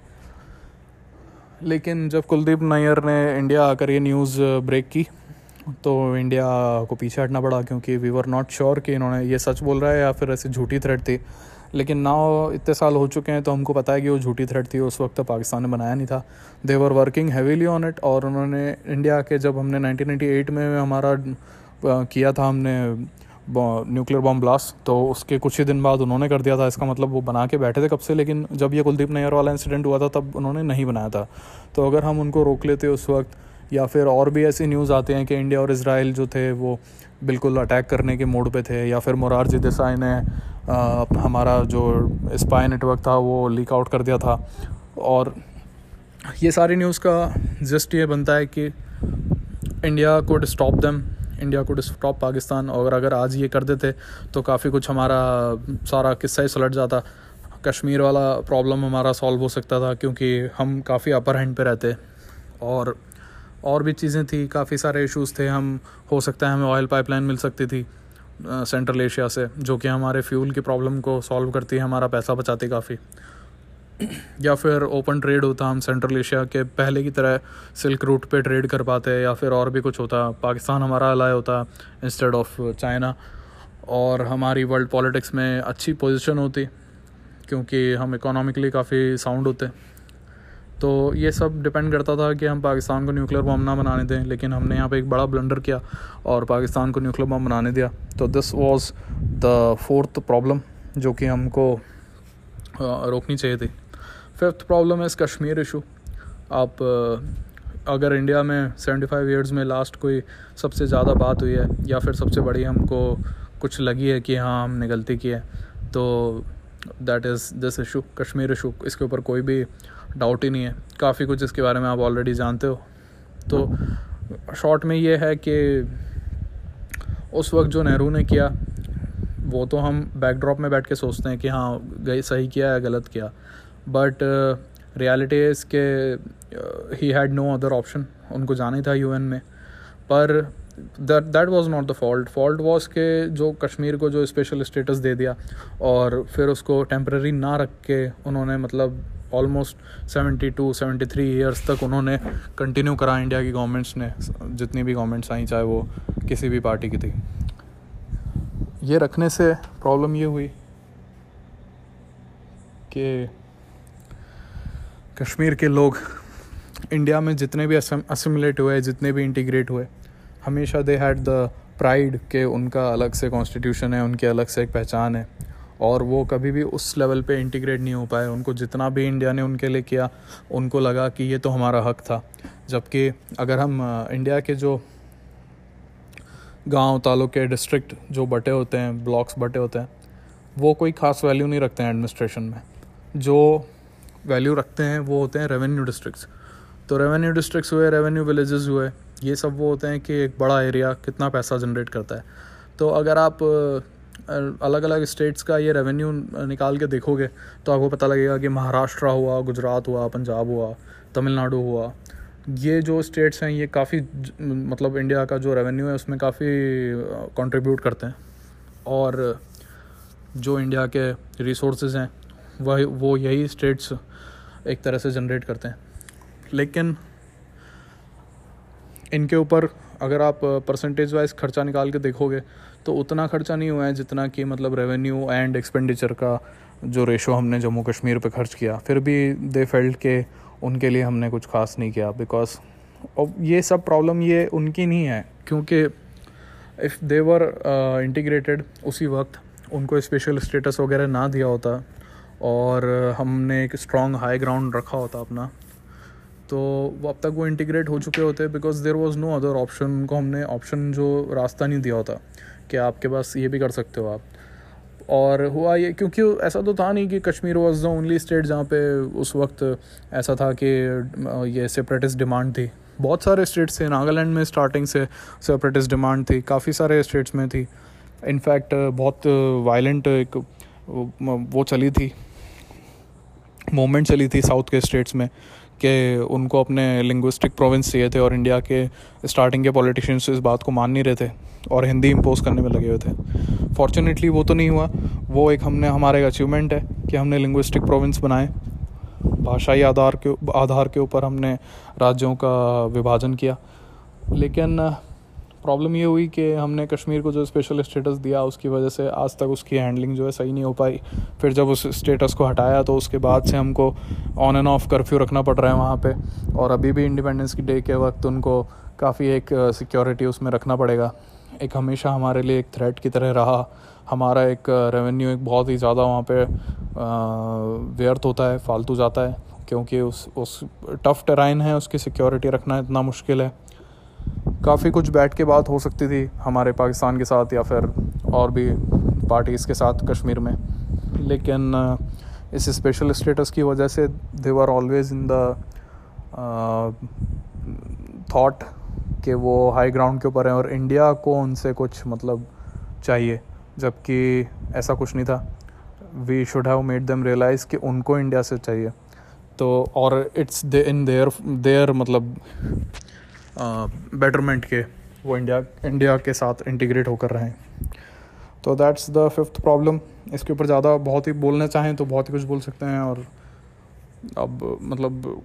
लेकिन जब कुलदीप नैयर ने इंडिया आकर ये न्यूज़ ब्रेक की तो इंडिया को पीछे हटना पड़ा क्योंकि वी वर नॉट श्योर कि इन्होंने ये सच बोल रहा है या फिर ऐसी झूठी थ्रेट थी। लेकिन नाव इतने साल हो चुके हैं तो हमको पता है कि वो झूठी थ्रेट थी, उस वक्त पाकिस्तान ने बनाया नहीं था। They were working heavily on it और उन्होंने इंडिया के जब हमने 1998 में हमारा किया था, हमने न्यूक्लियर बॉम्ब ब्लास्ट तो उसके कुछ ही दिन बाद उन्होंने कर दिया था। इसका मतलब वो बना के बैठे थे कब से लेकिन जब ये कुलदीप नैयर वाला इंसिडेंट हुआ था तब उन्होंने नहीं बनाया था। तो अगर हम उनको रोक लेते उस वक्त या फिर और भी ऐसी न्यूज़ आते हैं कि इंडिया और इसराइल जो थे वो बिल्कुल अटैक करने के मोड पे थे या फिर मोरारजी देसाई ने आ, हमारा जो स्पाई नेटवर्क था वो लीक आउट कर दिया था। और ये सारी न्यूज़ का जस्ट ये बनता है कि India could stop them India को स्टॉप पाकिस्तान और अगर आज ये कर देते तो काफ़ी कुछ हमारा सारा किस्सा ही सुलट जाता। कश्मीर वाला प्रॉब्लम हमारा सॉल्व हो सकता था क्योंकि हम काफ़ी अपर हैंड पे रहते और और भी चीज़ें थी, काफ़ी सारे इश्यूज़ थे, हम, हो सकता है हमें ऑयल पाइपलाइन मिल सकती थी सेंट्रल एशिया से, जो कि हमारे फ्यूल की प्रॉब्लम को सॉल्व करती है, हमारा पैसा बचाती काफ़ी। या फिर ओपन ट्रेड होता हम सेंट्रल एशिया के पहले की तरह सिल्क रूट पे ट्रेड कर पाते या फिर और भी कुछ होता। पाकिस्तान हमारा अलाय होता इंस्टेड ऑफ़ चाइना और हमारी वर्ल्ड पॉलिटिक्स में अच्छी पोजीशन होती, क्योंकि हम इकोनॉमिकली काफ़ी साउंड होते। तो ये सब डिपेंड करता था कि हम पाकिस्तान को न्यूक्लियर बम ना बनाने दें, लेकिन हमने यहाँ पे एक बड़ा ब्लंडर किया और पाकिस्तान को न्यूक्लियर बम बनाने दिया। तो this was the fourth problem जो कि हमको रोकनी चाहिए थी। Fifth problem is Kashmir issue आप अगर इंडिया में सेवेंटी फाइव ईयर्स में लास्ट कोई सबसे ज़्यादा बात हुई है, या फिर सबसे बड़ी हमको कुछ लगी है कि हाँ हमने गलती की है तो that is this issue Kashmir issue इसके ऊपर कोई भी डाउट ही नहीं है. काफ़ी कुछ इसके बारे में आप ऑलरेडी जानते हो. तो शॉर्ट में ये है कि उस वक्त जो नेहरू ने किया, वो तो हम बैकड्रॉप में बैठ के सोचते हैं कि हाँ गई सही किया या गलत किया. बट रियलिटी इज़ के he had no other option उनको जाना ही था यूएन में। पर that that was not the fault fault was के जो कश्मीर को जो स्पेशल स्टेटस दे दिया और फिर उसको टेम्प्रेरी ना रख के उन्होंने मतलब almost seventy two seventy three years तक उन्होंने कंटिन्यू करा इंडिया की गवर्नमेंट्स ने। जितनी भी गवर्नमेंट्स आई, चाहे वो किसी भी पार्टी की थी। ये रखने से प्रॉब्लम ये हुई कि कश्मीर के लोग इंडिया में जितने भी असिमुलेट हुए, जितने भी इंटीग्रेट हुए, हमेशा दे हैड द प्राइड के उनका अलग से कॉन्स्टिट्यूशन है, उनकी अलग से एक पहचान है। और वो कभी भी उस लेवल पे इंटीग्रेट नहीं हो पाए। उनको जितना भी इंडिया ने उनके लिए किया, उनको लगा कि ये तो हमारा हक था। जबकि अगर हम इंडिया के जो गाँव, तालुके डिस्ट्रिक्ट जो बटे होते हैं ब्लॉक्स बटे होते हैं, वो कोई ख़ास वैल्यू नहीं रखते हैं एडमिनिस्ट्रेशन में। जो वैल्यू रखते हैं, वो होते हैं रेवेन्यू डिस्ट्रिक्ट्स तो रेवेन्यू डिस्ट्रिक्ट्स हुए रेवेन्यू विलेजेस हुए, ये सब वो होते हैं कि एक बड़ा एरिया कितना पैसा जनरेट करता है. तो अगर आप अलग अलग स्टेट्स का ये रेवेन्यू निकाल के देखोगे तो आपको पता लगेगा कि महाराष्ट्र हुआ, गुजरात हुआ, पंजाब हुआ, तमिलनाडु हुआ. ये जो स्टेट्स हैं, ये काफ़ी मतलब इंडिया का जो रेवेन्यू है, उसमें काफ़ी कंट्रीब्यूट करते हैं. और जो इंडिया के रिसोर्सेज हैं, वह, वो यही स्टेट्स एक तरह से जनरेट करते हैं। लेकिन इनके ऊपर अगर आप परसेंटेज वाइज खर्चा निकाल के देखोगे तो उतना खर्चा नहीं हुआ है जितना कि मतलब रेवेन्यू एंड एक्सपेंडिचर का जो रेशो हमने जम्मू कश्मीर पे खर्च किया। फिर भी दे फेल्ट के उनके लिए हमने कुछ खास नहीं किया बिकॉज़ ये सब प्रॉब्लम ये उनकी नहीं है। क्योंकि इफ़ देवर इंटीग्रेटेड उसी वक्त उनको स्पेशल स्टेटस वगैरह ना दिया होता और हमने एक स्ट्रॉन्ग हाई ग्राउंड रखा होता अपना। तो वो अब तक वो इंटीग्रेट हो चुके होते because there was no other option उनको हमने ऑप्शन जो रास्ता नहीं दिया होता कि आपके पास ये भी कर सकते हो आप। और हुआ ये क्योंकि ऐसा तो था नहीं कि Kashmir was the only state जहाँ पे उस वक्त ऐसा था कि ये सेपरेटिस्ट डिमांड थी। बहुत सारे स्टेट्स थे, नागालैंड में स्टार्टिंग से सेपरेटिस्ट डिमांड थी, काफ़ी सारे स्टेट्स में थी। इनफैक्ट बहुत वायलेंट एक वो चली थी। मूवमेंट चली थी साउथ के स्टेट्स में कि उनको अपने लिंग्विस्टिक प्रोविंस चाहिए थे और इंडिया के स्टार्टिंग के पॉलिटिशियंस इस बात को मान नहीं रहे थे और हिंदी इम्पोज करने में लगे हुए थे। फॉर्चुनेटली वो तो नहीं हुआ। वो एक हमने, हमारा एक अचीवमेंट है कि हमने लिंग्विस्टिक प्रोविंस बनाए। भाषाई आधार के आधार के ऊपर हमने राज्यों का विभाजन किया। लेकिन प्रॉब्लम ये हुई कि हमने कश्मीर को जो स्पेशल स्टेटस दिया, उसकी वजह से आज तक उसकी हैंडलिंग जो है सही नहीं हो पाई। फिर जब उस स्टेटस को हटाया तो उसके बाद से हमको ऑन एंड ऑफ़ कर्फ्यू रखना पड़ रहा है वहाँ पे। और अभी भी इंडिपेंडेंस डे के वक्त उनको काफ़ी एक सिक्योरिटी उसमें रखना पड़ेगा। एक हमेशा हमारे लिए एक थ्रेट की तरह रहा। हमारा एक रेवेन्यू एक बहुत ही ज़्यादा वहाँ पे व्यर्थ होता है, फालतू जाता है। क्योंकि उस उस टफ़ टेराइन है, उसकी सिक्योरिटी रखना इतना मुश्किल है। काफ़ी कुछ बैठ के बात हो सकती थी हमारे पाकिस्तान के साथ या फिर और भी पार्टीज़ के साथ कश्मीर में। लेकिन इस स्पेशल स्टेटस की वजह से they were always in the thought कि वो हाई ग्राउंड के ऊपर हैं और इंडिया को उनसे कुछ मतलब चाहिए, जबकि ऐसा कुछ नहीं था। We should have made them realise कि उनको इंडिया से चाहिए। तो और it's they in there there मतलब बेटरमेंट के, वो इंडिया इंडिया के साथ इंटीग्रेट होकर रहे। तो दैट्स द फिफ्थ प्रॉब्लम इसके ऊपर ज़्यादा बहुत ही बोलना चाहें तो बहुत ही कुछ बोल सकते हैं और अब मतलब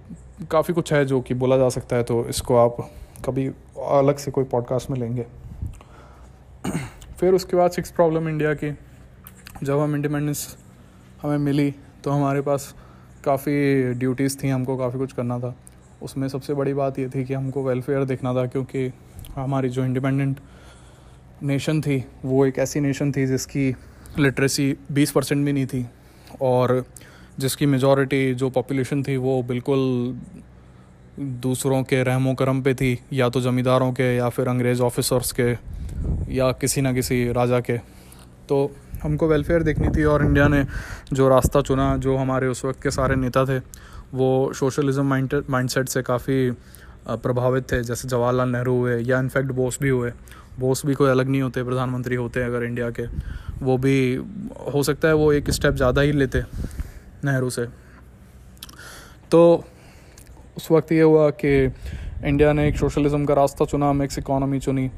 काफ़ी कुछ है जो कि बोला जा सकता है तो इसको आप कभी अलग से कोई पॉडकास्ट में लेंगे। फिर उसके बाद सिक्स प्रॉब्लम इंडिया की। जब हम इंडिपेंडेंस हमें मिली तो हमारे पास काफ़ी ड्यूटीज़ थी, हमको काफ़ी कुछ करना था। उसमें सबसे बड़ी बात ये थी कि हमको वेलफेयर देखना था क्योंकि हमारी जो इंडिपेंडेंट नेशन थी, वो एक ऐसी नेशन थी जिसकी लिटरेसी बीस परसेंट भी नहीं थी और जिसकी मेजॉरिटी जो पॉपुलेशन थी, वो बिल्कुल दूसरों के रहमो करम पे थी, या तो ज़मींदारों के, या फिर अंग्रेज़ ऑफिसर्स के, या किसी ना किसी राजा के। तो हमको वेलफेयर देखनी थी और इंडिया ने जो रास्ता चुना, जो हमारे उस वक्त के सारे नेता थे वो सोशलिज्म माइंड, माइंडसेट से काफ़ी प्रभावित थे। जैसे जवाहरलाल नेहरू हुए, या इनफैक्ट बोस भी हुए। बोस भी कोई अलग नहीं होते, प्रधानमंत्री होते अगर इंडिया के। वो भी, हो सकता है वो एक स्टेप ज़्यादा ही लेते नेहरू से। तो उस वक्त ये हुआ कि इंडिया ने एक सोशलिज्म का रास्ता चुना मिक्स इकोनॉमी चुनी।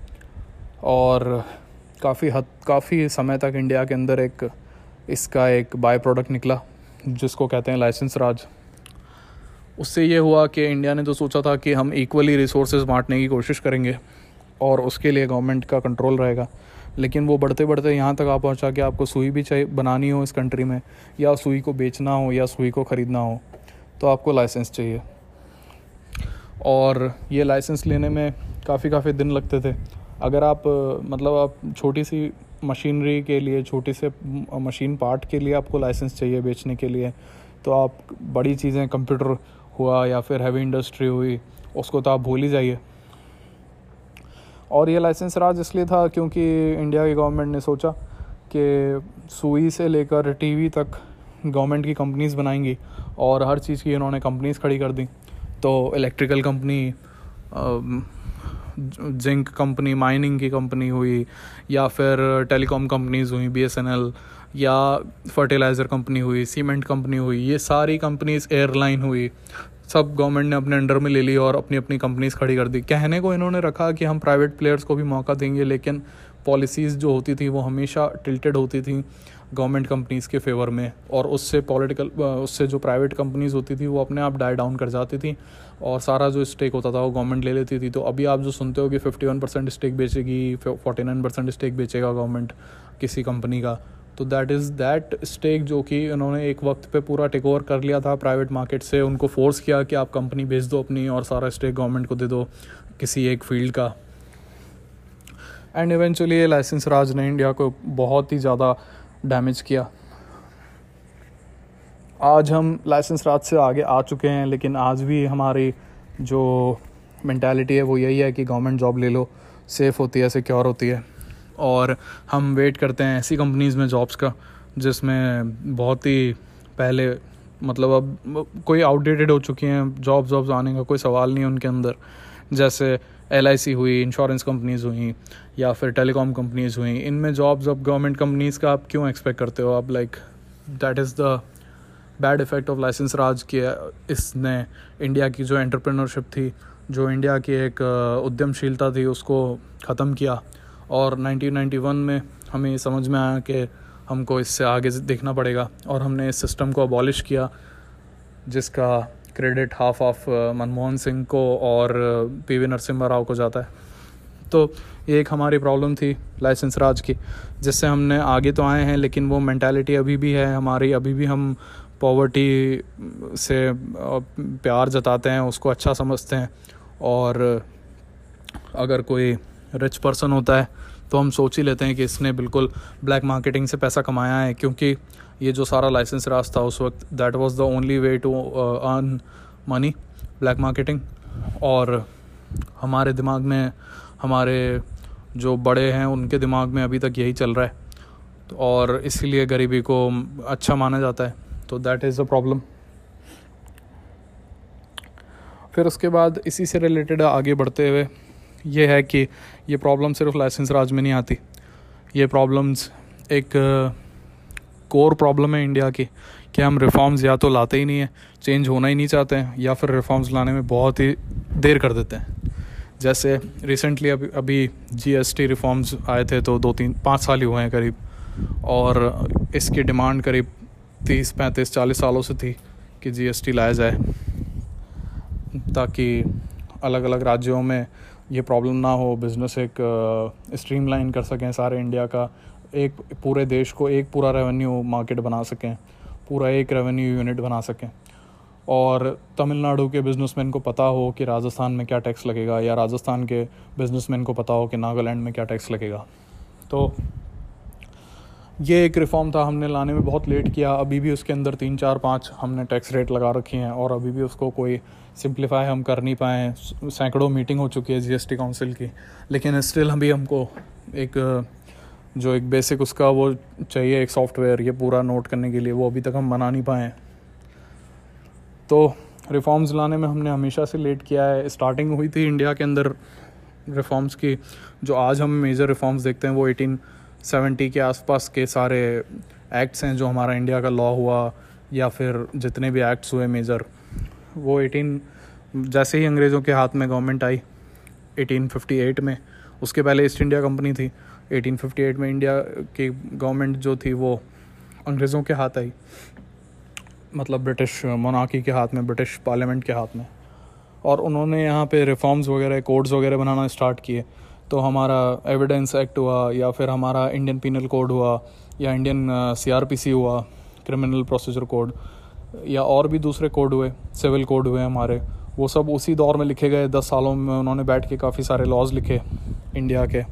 और काफ़ी हद, काफ़ी समय तक इंडिया के अंदर एक, इसका एक बाय प्रोडक्ट निकला, जिसको कहते हैं लाइसेंस राज। उससे ये हुआ कि इंडिया ने तो सोचा था कि हम इक्वली रिसोर्स बांटने की कोशिश करेंगे और उसके लिए गवर्नमेंट का कंट्रोल रहेगा। लेकिन वो बढ़ते बढ़ते यहाँ तक आ पहुँचा कि आपको सुई भी चाहिए, बनानी हो इस कंट्री में, या सुई को बेचना हो या सुई को ख़रीदना हो तो आपको लाइसेंस चाहिए। और ये लाइसेंस लेने में काफ़ी काफ़ी दिन लगते थे। अगर आप मतलब आप छोटी सी मशीनरी के लिए, छोटी से मशीन पार्ट के लिए आपको लाइसेंस चाहिए बेचने के लिए तो आप बड़ी चीज़ें कंप्यूटर हुआ या फिर हैवी इंडस्ट्री हुई, उसको तो आप भूल ही जाइए। और ये लाइसेंस राज इसलिए था क्योंकि इंडिया की गवर्नमेंट ने सोचा कि सुई से लेकर टीवी तक गवर्नमेंट की कंपनीज़ बनाएँगी और हर चीज़ की इन्होंने कंपनीज़ खड़ी कर दी। तो electrical company zinc company mining की कंपनी हुई या फिर टेलीकॉम कंपनीज़ हुई बीएसएनएल या फर्टिलाइज़र कंपनी हुई सीमेंट कंपनी हुई, ये सारी कंपनीज़ एयरलाइन हुई। सब गवर्नमेंट ने अपने अंडर में ले ली और अपनी अपनी कंपनीज़ खड़ी कर दी। कहने को इन्होंने रखा कि हम प्राइवेट प्लेयर्स को भी मौका देंगे, लेकिन पॉलिसीज़ जो होती थी वो हमेशा टिल्टेड होती थी गवर्नमेंट कंपनीज़ के फेवर में। और उससे पॉलिटिकल उससे जो प्राइवेट कंपनीज़ होती थी वो अपने आप डाई डाउन कर जाती थी और सारा जो स्टेक होता था वो गवर्नमेंट ले लेती थी। तो अभी आप जो सुनते हो कि फिफ्टी वन परसेंट स्टेक बेचेगी फोर्टी नाइन परसेंट स्टेक बेचेगा गवर्नमेंट किसी कंपनी का तो दैट इज़ दैट स्टेक जो कि उन्होंने एक वक्त पे पूरा टेक ओवर कर लिया था प्राइवेट मार्केट से, उनको फोर्स किया कि आप कंपनी भेज दो अपनी और सारा स्टेक गवर्नमेंट को दे दो किसी एक फ़ील्ड का। एंड इवेंचुअली ये लाइसेंस राज ने इंडिया को बहुत ही ज़्यादा डैमेज किया। आज हम लाइसेंस राज से आगे आ चुके हैं, लेकिन आज भी हमारी जो मैंटेलिटी है वो यही है कि गवर्नमेंट जॉब ले लो सेफ़ होती है सिक्योर होती है। और हम वेट करते हैं ऐसी कंपनीज़ में जॉब्स का, जिसमें बहुत ही पहले मतलब अब कोई आउटडेटेड हो चुकी हैं जॉब जॉब्स आने का कोई सवाल नहीं है उनके अंदर। जैसे एलआईसी हुई इंश्योरेंस कंपनीज़ हुई, या फिर टेलीकॉम कंपनीज़ हुई, इनमें जॉब्स अब गवर्नमेंट कंपनीज़ का आप क्यों एक्सपेक्ट करते हो? आप like that is the bad effect of licence raj किया इसने इंडिया की जो एंटरप्रेन्योरशिप थी, जो इंडिया की एक, उद्यमशीलता थी, उसको ख़त्म किया। और 1991 में हमें समझ में आया कि हमको इससे आगे देखना पड़ेगा और हमने इस सिस्टम को अबॉलिश किया, जिसका credit half of Manmohan Singh को और पी वी नरसिम्हा राव को जाता है। तो ये एक हमारी प्रॉब्लम थी लाइसेंस राज की, जिससे हमने आगे तो आए हैं, लेकिन वो मैंटेलिटी अभी भी है हमारी। अभी भी हम पॉवर्टी से प्यार जताते हैं, उसको अच्छा समझते हैं। और अगर कोई रिच पर्सन होता है तो हम सोच ही लेते हैं कि इसने बिल्कुल ब्लैक मार्केटिंग से पैसा कमाया है, क्योंकि ये जो सारा लाइसेंस राज था उस वक्त that was the only way to earn money black marketing और हमारे दिमाग में, हमारे जो बड़े हैं, उनके दिमाग में अभी तक यही चल रहा है। तो और इसीलिए गरीबी को अच्छा माना जाता है तो दैट इज़ अ प्रॉब्लम फिर उसके बाद इसी से रिलेटेड आगे बढ़ते हुए, ये है कि ये प्रॉब्लम सिर्फ़ लाइसेंस राज में नहीं आती। ये प्रॉब्लम्स एक कोर प्रॉब्लम है इंडिया की कि हम रिफॉर्म्स या तो लाते ही नहीं हैं चेंज होना ही नहीं चाहते हैं, या फिर रिफॉर्म्स लाने में बहुत ही देर कर देते हैं। जैसे रिसेंटली अभी अभी जीएसटी रिफॉर्म्स आए थे तो दो तीन, पाँच साल ही हुए हैं करीब, और इसकी डिमांड करीब तीस, पैंतीस, चालीस सालों से थी कि जीएसटी लाया जाए, ताकि अलग अलग राज्यों में ये प्रॉब्लम ना हो बिज़नेस एक स्ट्रीमलाइन कर सकें सारे इंडिया का, एक पूरे देश को एक पूरा रेवेन्यू मार्केट बना सकें, पूरा एक रेवेन्यू यूनिट बना सकें। और तमिलनाडु के बिजनेसमैन को पता हो कि राजस्थान में क्या टैक्स लगेगा, या राजस्थान के बिजनेसमैन को पता हो कि नागालैंड में क्या टैक्स लगेगा। तो ये एक रिफॉर्म था, हमने लाने में बहुत लेट किया, अभी भी उसके अंदर तीन चार पाँच हमने टैक्स रेट लगा रखी हैं, और अभी भी उसको कोई सिंप्लीफाई हम कर नहीं पाए, सैकड़ों मीटिंग हो चुकी है जीएसटी काउंसिल की, लेकिन स्टिल अभी हमको एक, जो एक बेसिक उसका वो चाहिए, एक सॉफ्टवेयर ये पूरा नोट करने के लिए, वो अभी तक हम बना नहीं पाए तो रिफॉर्म्स लाने में हमने हमेशा से लेट किया है। स्टार्टिंग हुई थी इंडिया के अंदर रिफॉर्म्स की, जो आज हम मेजर रिफॉर्म्स देखते हैं, वो एटीन सेवेंटी के आसपास के सारे एक्ट्स हैं, जो हमारा इंडिया का लॉ हुआ, या फिर जितने भी एक्ट्स हुए मेजर वो एटीन जैसे ही अंग्रेज़ों के हाथ में गवर्नमेंट आई 1858 में, उसके पहले ईस्ट इंडिया कंपनी थी 1858 में इंडिया की गवर्नमेंट जो थी वो अंग्रेज़ों के हाथ आई मतलब ब्रिटिश मोनार्की के हाथ में ब्रिटिश पार्लियामेंट के हाथ में। और उन्होंने यहाँ पे रिफॉर्म्स वगैरह कोड्स वगैरह बनाना स्टार्ट किए। तो हमारा एविडेंस एक्ट हुआ, या फिर हमारा इंडियन पिनल कोड हुआ, या इंडियन सीआरपीसी हुआ क्रिमिनल प्रोसीजर कोड या और भी दूसरे कोड हुए, सिविल कोड हुए हमारे, वो सब उसी दौर में लिखे गए। दस सालों में उन्होंने बैठ के काफ़ी सारे लॉज लिखे इंडिया के।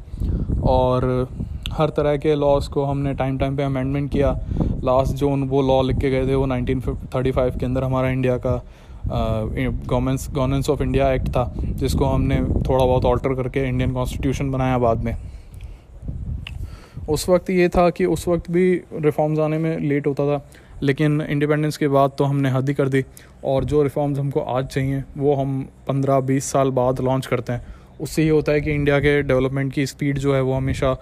और हर तरह के लॉज को हमने टाइम टाइम पे अमेंडमेंट किया। लास्ट जो उन, वो लॉ लिख के गए थे, वो 1935 के अंदर हमारा इंडिया का governments governance of India act था, जिसको हमने थोड़ा बहुत ऑल्टर करके इंडियन कॉन्स्टिट्यूशन बनाया बाद में। उस वक्त ये था कि उस वक्त भी रिफॉर्म्स आने में लेट होता था। लेकिन इंडिपेंडेंस के बाद तो हमने हद ही कर दी और जो रिफॉर्म्स हमको आज चाहिए वो हम पंद्रह बीस साल बाद लॉन्च करते हैं। उससे ये होता है कि इंडिया के डेवलपमेंट की स्पीड जो है वो हमेशा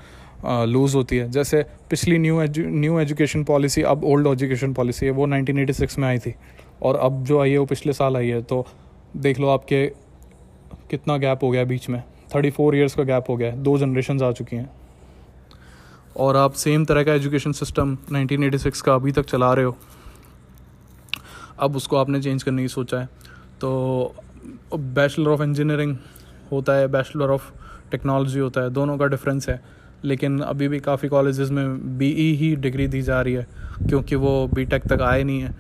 लूज़ होती है। जैसे पिछली new edu, new education policy अब ओल्ड एजुकेशन पॉलिसी है वो 1986 में आई थी और अब जो आई है वो पिछले साल आई है। तो देख लो आपके कितना गैप हो गया बीच में। थर्टी फोर ईयर्स का गैप हो गया है। दो जनरेशन आ चुकी हैं। और आप सेम तरह का एजुकेशन सिस्टम 1986 का अभी तक चला रहे हो। अब उसको आपने चेंज करने की सोचा है। तो बैचलर ऑफ़ इंजीनियरिंग होता है बैचलर ऑफ़ टेक्नोलॉजी होता है, दोनों का डिफरेंस है। लेकिन अभी भी काफ़ी कॉलेजेस में बीई e ही डिग्री दी जा रही है, क्योंकि वो बीटेक तक आए नहीं है।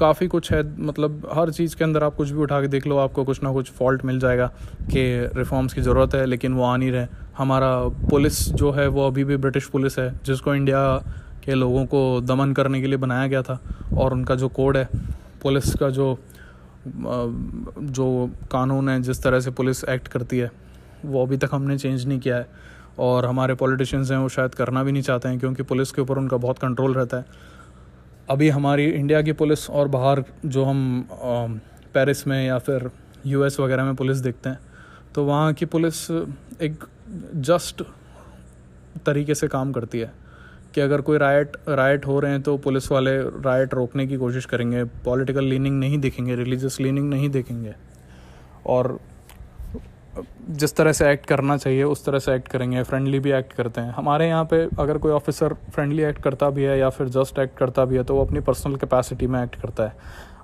काफ़ी कुछ है मतलब हर चीज़ के अंदर आप कुछ भी उठा के देख लो, आपको कुछ ना कुछ फॉल्ट मिल जाएगा कि रिफॉर्म्स की ज़रूरत है, लेकिन वो आ नहीं रहे। हमारा पुलिस जो है, वो अभी भी ब्रिटिश पुलिस है, जिसको इंडिया के लोगों को दमन करने के लिए बनाया गया था, और उनका जो कोड है, पुलिस का जो जो कानून है, जिस तरह से पुलिस एक्ट करती है, वो अभी तक हमने चेंज नहीं किया है। और हमारे पॉलिटिशियंस हैं, वो शायद करना भी नहीं चाहते हैं, क्योंकि पुलिस के ऊपर उनका बहुत कंट्रोल रहता है। अभी हमारी इंडिया की पुलिस और बाहर जो हम पेरिस में या फिर यूएस वगैरह में पुलिस देखते हैं तो वहाँ की पुलिस एक जस्ट तरीके से काम करती है कि अगर कोई राइट राइट हो रहे हैं तो पुलिस वाले राइट रोकने की कोशिश करेंगे पॉलिटिकल लीनिंग नहीं देखेंगे रिलीजियस लीनिंग नहीं देखेंगे। और जिस तरह से एक्ट करना चाहिए, उस तरह से एक्ट करेंगे फ्रेंडली भी एक्ट करते हैं। हमारे यहाँ पे अगर कोई ऑफिसर फ्रेंडली एक्ट करता भी है या फिर जस्ट एक्ट करता भी है तो वो अपनी पर्सनल कैपेसिटी में एक्ट करता है।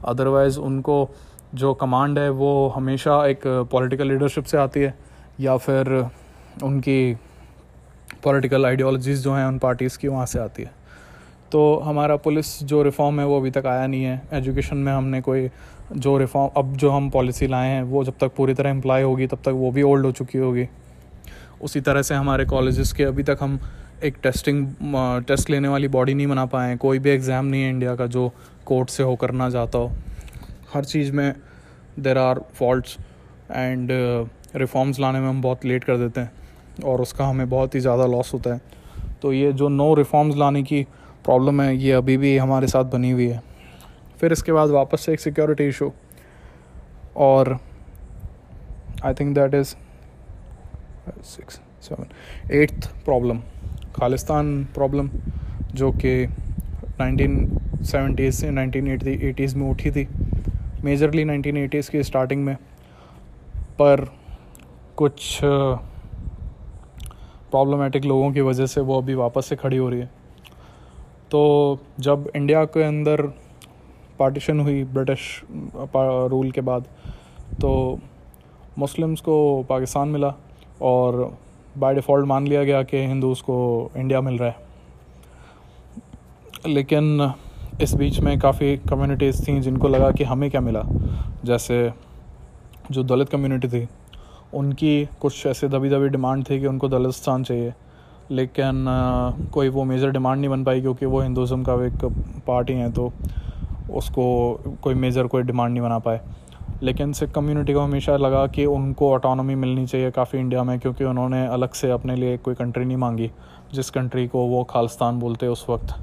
अदरवाइज़ उनको जो कमांड है, वो हमेशा एक पॉलिटिकल लीडरशिप से आती है, या फिर उनकी पॉलिटिकल आइडियोलॉजीज़ जो हैं, उन पार्टीज़ की वहाँ से आती है। तो हमारा पुलिस जो रिफॉर्म है, वो अभी तक आया नहीं है। एजुकेशन में हमने कोई जो रिफॉर्म अब जो हम पॉलिसी लाए हैं, वो जब तक पूरी तरह इम्प्लाई होगी, तब तक वो भी ओल्ड हो चुकी होगी। उसी तरह से हमारे कॉलेजेस के अभी तक हम एक टेस्टिंग टेस्ट लेने वाली बॉडी नहीं बना पाए हैं। कोई भी एग्ज़ाम नहीं है इंडिया का जो कोर्ट से होकर ना जाता हो। हर चीज़ में there are fault and reforms लाने में हम बहुत लेट कर देते हैं और उसका हमें बहुत ही ज़्यादा लॉस होता है। तो ये जो नो रिफॉर्म्स लाने की प्रॉब्लम है, ये अभी भी हमारे साथ बनी हुई है। फिर इसके बाद वापस से एक सिक्योरिटी इशू और I think that is six seven eighth problem Khalistan problem जो कि नाइनटीन सेवेंटीज़ से नाइनटीन एटी एटीज़ में उठी थी. मेजरली नाइनटीन एटीज़ की स्टार्टिंग में. पर कुछ प्रॉब्लमेटिक लोगों की वजह से वो अभी वापस से खड़ी हो रही है. तो जब इंडिया के अंदर पार्टीशन हुई ब्रिटिश रूल के बाद तो मुस्लिम्स को पाकिस्तान मिला और बाय डिफ़ॉल्ट मान लिया गया कि हिंदूज़ को इंडिया मिल रहा है। लेकिन इस बीच में काफ़ी कम्युनिटीज़ थी जिनको लगा कि हमें क्या मिला। जैसे जो दलित कम्युनिटी थी, उनकी कुछ ऐसे दबी दबी डिमांड थी कि उनको दलित स्थान चाहिए। लेकिन कोई वो मेजर डिमांड नहीं बन पाई क्योंकि वो हिंदुज़म का एक पार्टी है तो उसको कोई मेजर कोई डिमांड नहीं बना पाए। लेकिन सिख कम्युनिटी को हमेशा लगा कि उनको ऑटोनॉमी मिलनी चाहिए काफ़ी इंडिया में, क्योंकि उन्होंने अलग से अपने लिए कोई कंट्री नहीं मांगी, जिस कंट्री को वो खालिस्तान बोलते उस वक्त।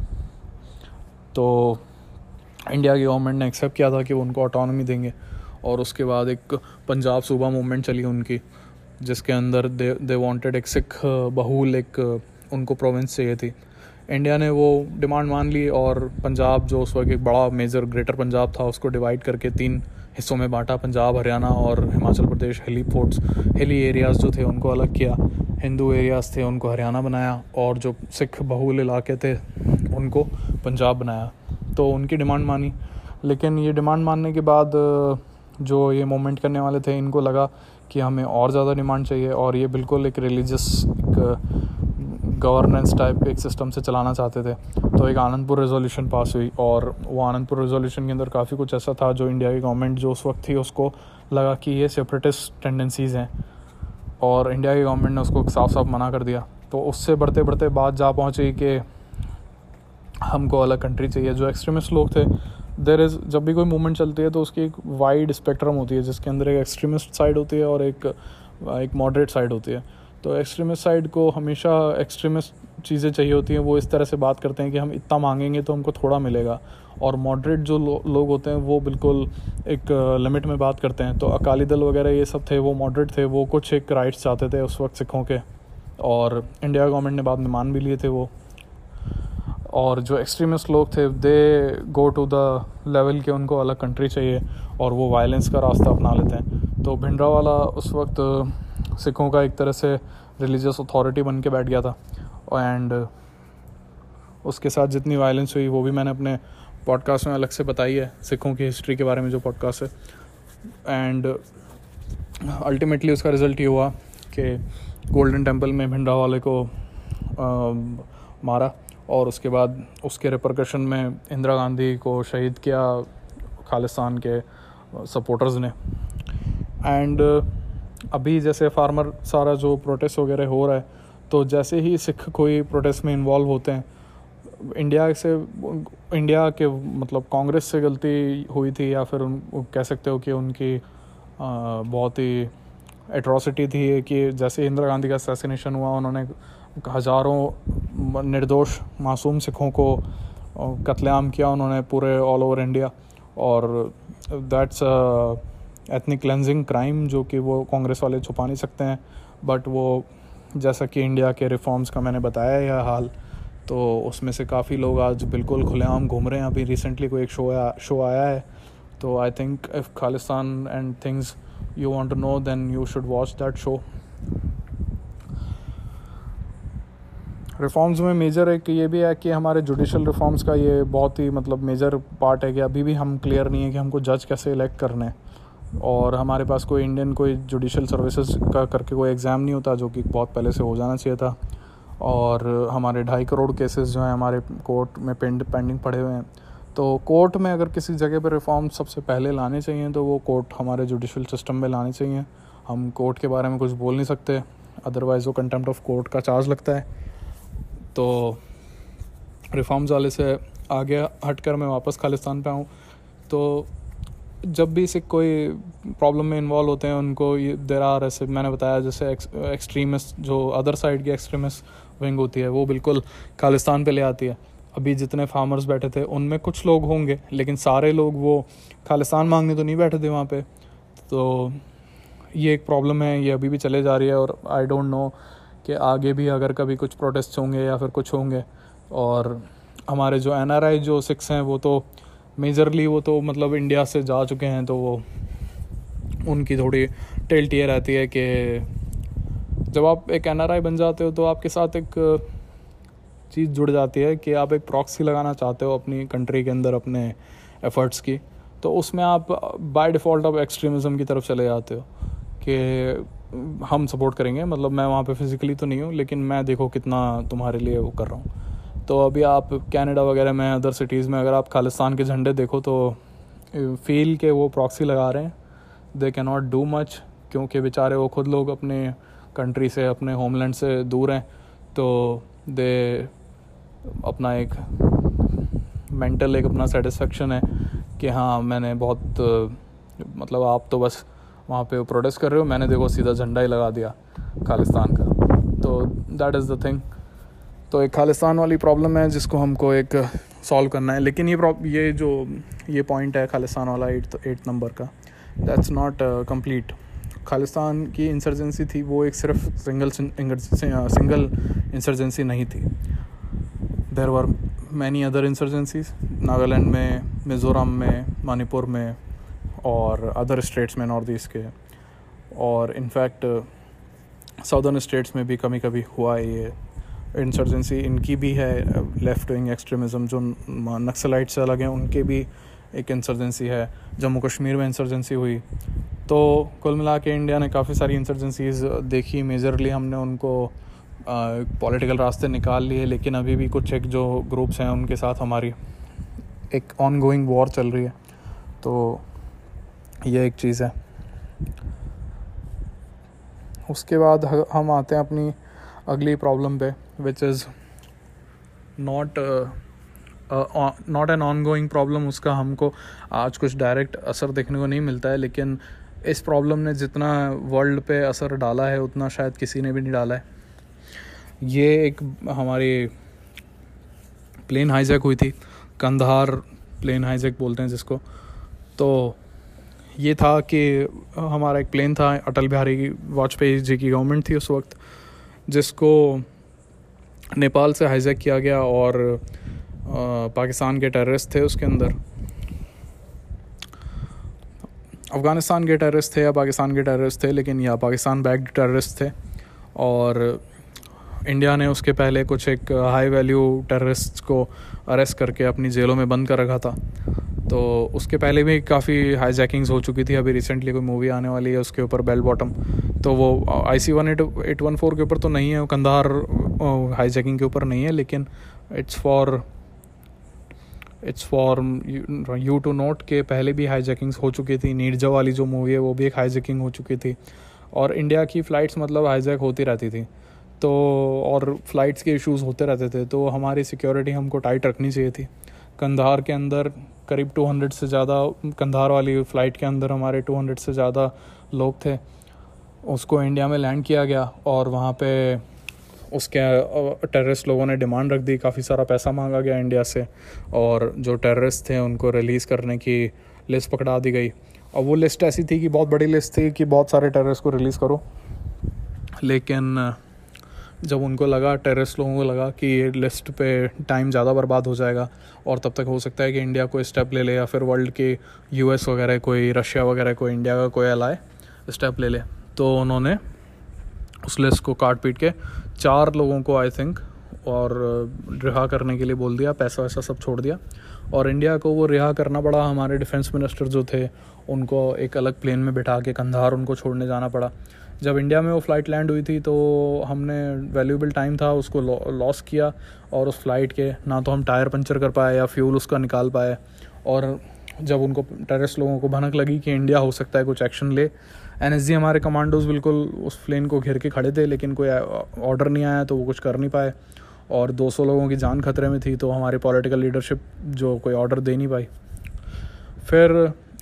तो इंडिया की गवर्नमेंट ने एक्सेप्ट किया था कि वो उनको ऑटोनॉमी देंगे, और उसके बाद एक पंजाब सूबा मूवमेंट चली उनकी, जिसके अंदर दे दे वांटेड एक सिख बहुल, एक उनको प्रोविंस चाहिए थी। इंडिया ने वो डिमांड मान ली और पंजाब जो उस वक्त एक बड़ा मेजर ग्रेटर पंजाब था, उसको डिवाइड करके तीन हिस्सों में बांटा, पंजाब, हरियाणा और Himachal Pradesh, hilly forts hilly areas जो थे उनको अलग किया। हिंदू एरियाज़ थे, उनको हरियाणा बनाया और जो सिख बहुल इलाके थे, उनको पंजाब बनाया। तो उनकी डिमांड मानी। लेकिन ये डिमांड मानने के बाद, जो ये मूवमेंट करने वाले थे, इनको लगा कि हमें और ज़्यादा डिमांड चाहिए और ये बिल्कुल एक रिलीजियस एक गवर्नेंस टाइप के एक सिस्टम से चलाना चाहते थे। तो एक आनंदपुर रेजोल्यूशन पास हुई और वो आनंदपुर रेजोल्यूशन के अंदर काफ़ी कुछ ऐसा था जो इंडिया की गवर्नमेंट जो उस वक्त थी उसको लगा कि ये सेपरेटिस्ट टेंडेंसीज़ हैं। और इंडिया की गवर्नमेंट ने उसको साफ़ साफ़ मना कर दिया। तो उससे बढ़ते बढ़ते बात जा पहुँची कि हमको अलग कंट्री चाहिए। जो एक्सट्रीमिस्ट लोग थे देर इज़ जब भी कोई मूवमेंट चलती है तो उसकी एक वाइड स्पेक्ट्रम होती है, जिसके अंदर एक एक्सट्रीमिस्ट साइड होती है और एक एक मॉडरेट साइड होती है। तो एक्सट्रीमिस्ट साइड को हमेशा एक्सट्रीमिस्ट चीज़ें चाहिए होती हैं वो इस तरह से बात करते हैं कि हम इतना मांगेंगे तो हमको थोड़ा मिलेगा। और मॉडरेट जो लो, लोग होते हैं वो बिल्कुल एक लिमिट में बात करते हैं। तो अकाली दल वगैरह ये सब थे वो मॉडरेट थे वो कुछ एक राइट्स चाहते थे उस वक्त सिखों के। और इंडिया गवर्नमेंट ने बाद में मान भी लिए थे वो। और जो एक्सट्रीमिस्ट लोग थे they go to the level के उनको अलग कंट्री चाहिए और वो वायलेंस का रास्ता अपना लेते हैं। तो भिंडरा वाला उस वक्त सिखों का एक तरह से रिलीजियस अथॉरिटी बन के बैठ गया था। एंड उसके साथ जितनी वायलेंस हुई वो भी मैंने अपने पॉडकास्ट में अलग से बताई है सिखों की हिस्ट्री के बारे में जो पॉडकास्ट है। एंड अल्टीमेटली उसका रिज़ल्ट ये हुआ कि गोल्डन टेंपल में भिंडा वाले को आ, मारा और उसके बाद उसके रिप्रकशन में इंदिरा गांधी को शहीद किया खालिस्तान के सपोर्टर्स ने। एंड अभी जैसे फार्मर सारा जो प्रोटेस्ट वगैरह हो रहा है तो जैसे ही सिख कोई प्रोटेस्ट में इन्वॉल्व होते हैं इंडिया से इंडिया के मतलब कांग्रेस से गलती हुई थी या फिर उन कह सकते हो कि उनकी आ, बहुत ही एट्रॉसिटी थी कि जैसे इंदिरा गांधी का असैसिनेशन हुआ उन्होंने हज़ारों निर्दोष मासूम सिखों को कत्लेआम किया उन्होंने पूरे ऑल ओवर इंडिया और दैट्स एथनिक क्लेंजिंग क्राइम जो कि वो कांग्रेस वाले छुपा नहीं सकते हैं। बट वो जैसा कि इंडिया के रिफॉर्म्स का मैंने बताया यह हाल तो उसमें से काफ़ी लोग आज बिल्कुल खुलेआम घूम रहे हैं। अभी रिसेंटली कोई एक शो आया शो आया है तो I think if Khalistan and things you want to know then you should watch that show reforms में मेजर एक ये भी है कि हमारे जुडिशल रिफॉर्म्स का ये बहुत ही मतलब मेजर पार्ट है कि अभी भी हम क्लियर नहीं है कि हमको जज कैसे इलेक्ट करने और हमारे पास कोई इंडियन कोई जुडिशल सर्विसेज़ का करके कोई एग्ज़ाम नहीं होता, जो कि बहुत पहले से हो जाना चाहिए था। और हमारे ढाई करोड़ केसेस जो हैं हमारे कोर्ट में पेंड पेंडिंग पड़े हुए हैं। तो कोर्ट में अगर किसी जगह पर रिफॉर्म सबसे पहले लाने चाहिए तो वो कोर्ट हमारे जुडिशल सिस्टम में लाने चाहिए। हम कोर्ट के बारे में कुछ बोल नहीं सकते अदरवाइज़ वो कंटेम्प्ट ऑफ़ कोर्ट का चार्ज लगता है। तो रिफॉर्म्स वाले से आगे हट कर मैं वापस खालिस्तान पे आऊँ। तो जब भी सिख कोई प्रॉब्लम में इन्वॉल्व होते हैं, उनको ये देर आर ऐसे, मैंने बताया जैसे एक्सट्रीमिस्ट जो अदर साइड की एक्सट्रीमिस्ट विंग होती है, वो बिल्कुल खालिस्तान पे ले आती है। अभी जितने फार्मर्स बैठे थे, उनमें कुछ लोग होंगे, लेकिन सारे लोग वो खालिस्तान मांगने तो नहीं बैठे थे वहाँ पे। तो ये एक प्रॉब्लम है, ये अभी भी चले जा रही है, और आई डोंट नो कि आगे भी अगर कभी कुछ प्रोटेस्ट होंगे या फिर कुछ होंगे। और हमारे जो एनआरआई जो सिक्स हैं, वो तो मेजरली वो तो मतलब इंडिया से जा चुके हैं तो वो उनकी थोड़ी टेल्ट ये रहती है कि जब आप एक एनआरआई बन जाते हो तो आपके साथ एक चीज़ जुड़ जाती है कि आप एक प्रॉक्सी लगाना चाहते हो अपनी कंट्री के अंदर अपने एफर्ट्स की तो उसमें आप बाय डिफ़ॉल्ट आप एक्सट्रीमिज़म की तरफ़ चले जाते हो कि हम सपोर्ट करेंगे। मतलब मैं वहाँ पे फिज़िकली तो नहीं हूँ, लेकिन मैं देखो कितना तुम्हारे लिए वो कर रहा हूँ। तो अभी आप कनाडा वगैरह में अदर सिटीज़ में, अगर आप खालिस्तान के झंडे देखो तो फील के वो प्रॉक्सी लगा रहे हैं। They can not do much क्योंकि बेचारे वो खुद लोग अपने कंट्री से, अपने होमलैंड से दूर हैं। तो दे अपना एक मेंटल एक अपना सेटिस्फेक्शन है कि हाँ मैंने बहुत मतलब आप तो बस वहाँ पे प्रोटेस्ट कर रहे हो, मैंने देखो सीधा झंडा ही लगा दिया खालिस्तान का। तो दैट इज़ द थिंग तो एक खालिस्तान वाली प्रॉब्लम है जिसको हमको एक सॉल्व करना है। लेकिन ये ये जो, ये पॉइंट है खालिस्तान वाला एट एट नंबर का दैट्स नॉट कंप्लीट खालिस्तान की इंसर्जेंसी थी, वो एक सिर्फ़ सिंगल सिंगल इंसर्जेंसी नहीं थी। There were many other insurgencies Nagaland में, मिज़ोरम में, मणिपुर में, और अदर स्टेट्स में नॉर्थ ईस्ट के। और इनफैक्ट साउदर्न स्टेट्स में भी कभी कभी हुआ है ये। इंसर्जेंसी इनकी भी है लेफ़्ट विंग एक्सट्रीमिज़म जो नक्सलाइट से अलग हैं, उनके भी एक इंसर्जेंसी है। जम्मू कश्मीर में इंसर्जेंसी हुई। तो कुल मिला के इंडिया ने काफ़ी सारी इंसर्जेंसीज देखी। मेजरली हमने उनको पॉलिटिकल रास्ते निकाल लिए, लेकिन अभी भी कुछ एक जो ग्रुप्स हैं, उनके साथ हमारी एक ऑन गोइंग वॉर चल रही है। तो ये एक चीज़ है। उसके बाद हम आते हैं अपनी अगली प्रॉब्लम पे। Which is not not an ongoing problem उसका हमको आज कुछ डायरेक्ट असर देखने को नहीं मिलता है, लेकिन इस प्रॉब्लम ने जितना वर्ल्ड पे असर डाला है, उतना शायद किसी ने भी नहीं डाला है। ये एक हमारी प्लेन हाईजैक हुई थी, कंधार प्लेन हाईजैक बोलते हैं जिसको। तो ये था कि हमारा एक प्लेन था, अटल बिहारी वाजपेयी जी की गवर्नमेंट थी उस वक्त, जिसको नेपाल से हाईजैक किया गया और पाकिस्तान के टेररिस्ट थे उसके अंदर। अफ़गानिस्तान के टेररिस्ट थे या पाकिस्तान के टेररिस्ट थे, लेकिन या पाकिस्तान बैग्ड टेररिस्ट थे। और इंडिया ने उसके पहले कुछ एक हाई वैल्यू टेररिस्ट को अरेस्ट करके अपनी जेलों में बंद कर रखा था। तो उसके पहले भी काफ़ी हाई हो चुकी थी। अभी रिसेंटली कोई मूवी आने वाली है, उसके ऊपर बेल बॉटम तो वो I C one eight eight one four के ऊपर तो नहीं है कंधार हाई के ऊपर नहीं है, लेकिन it's for it's for you to note के पहले भी हाई जैकिंग्स हो चुकी थी। नीरजा वाली जो मूवी है, वो भी एक हाई जैकिंग हो चुकी थी। और इंडिया की फ़्लाइट्स मतलब हाई जैक होती रहती थी। तो और फ्लाइट्स के इश्यूज़ होते रहते थे तो हमारी सिक्योरिटी हमको टाइट रखनी चाहिए थी। कंधार के अंदर करीब 200 से ज़्यादा, कंधार वाली फ़्लाइट के अंदर हमारे 200 से ज़्यादा लोग थे। उसको इंडिया में लैंड किया गया और वहाँ पे उसके टेररिस्ट लोगों ने डिमांड रख दी, काफ़ी सारा पैसा मांगा गया इंडिया से। और जो टेररिस्ट थे, उनको रिलीज़ करने की लिस्ट पकड़ा दी गई। और वो लिस्ट ऐसी थी कि बहुत बड़ी लिस्ट थी कि बहुत सारे टेररिस्ट को रिलीज़ करो। लेकिन जब उनको लगा टेररिस्ट लोगों को लगा कि ये लिस्ट पे टाइम ज़्यादा बर्बाद हो जाएगा और तब तक हो सकता है कि इंडिया कोई स्टेप ले ले या फिर वर्ल्ड के यूएस वगैरह कोई रशिया वगैरह कोई इंडिया का कोई अलाए स्टेप ले ले। तो उन्होंने उस लिस्ट को काट पीट के चार लोगों को आई थिंक और रिहा करने के लिए बोल दिया, पैसा वैसा सब छोड़ दिया। और इंडिया को वो रिहा करना पड़ा, हमारे डिफेंस मिनिस्टर जो थे, उनको एक अलग प्लेन में बिठा के, कंधार उनको छोड़ने जाना पड़ा। जब इंडिया में वो फ़्लाइट लैंड हुई थी तो हमने वैल्यूबल टाइम था, उसको लॉस किया और उस फ़्लाइट के ना तो हम टायर पंचर कर पाए या फ्यूल उसका निकाल पाए। और जब उनको टेररिस्ट लोगों को भनक लगी कि इंडिया हो सकता है कुछ एक्शन ले एन हमारे कमांडोज बिल्कुल उस प्लेन को घेर के खड़े थे, लेकिन कोई ऑर्डर नहीं आया तो वो कुछ कर नहीं पाए। और 200 लोगों की जान खतरे में थी तो हमारी पॉलिटिकल लीडरशिप जो कोई ऑर्डर दे नहीं पाई। फिर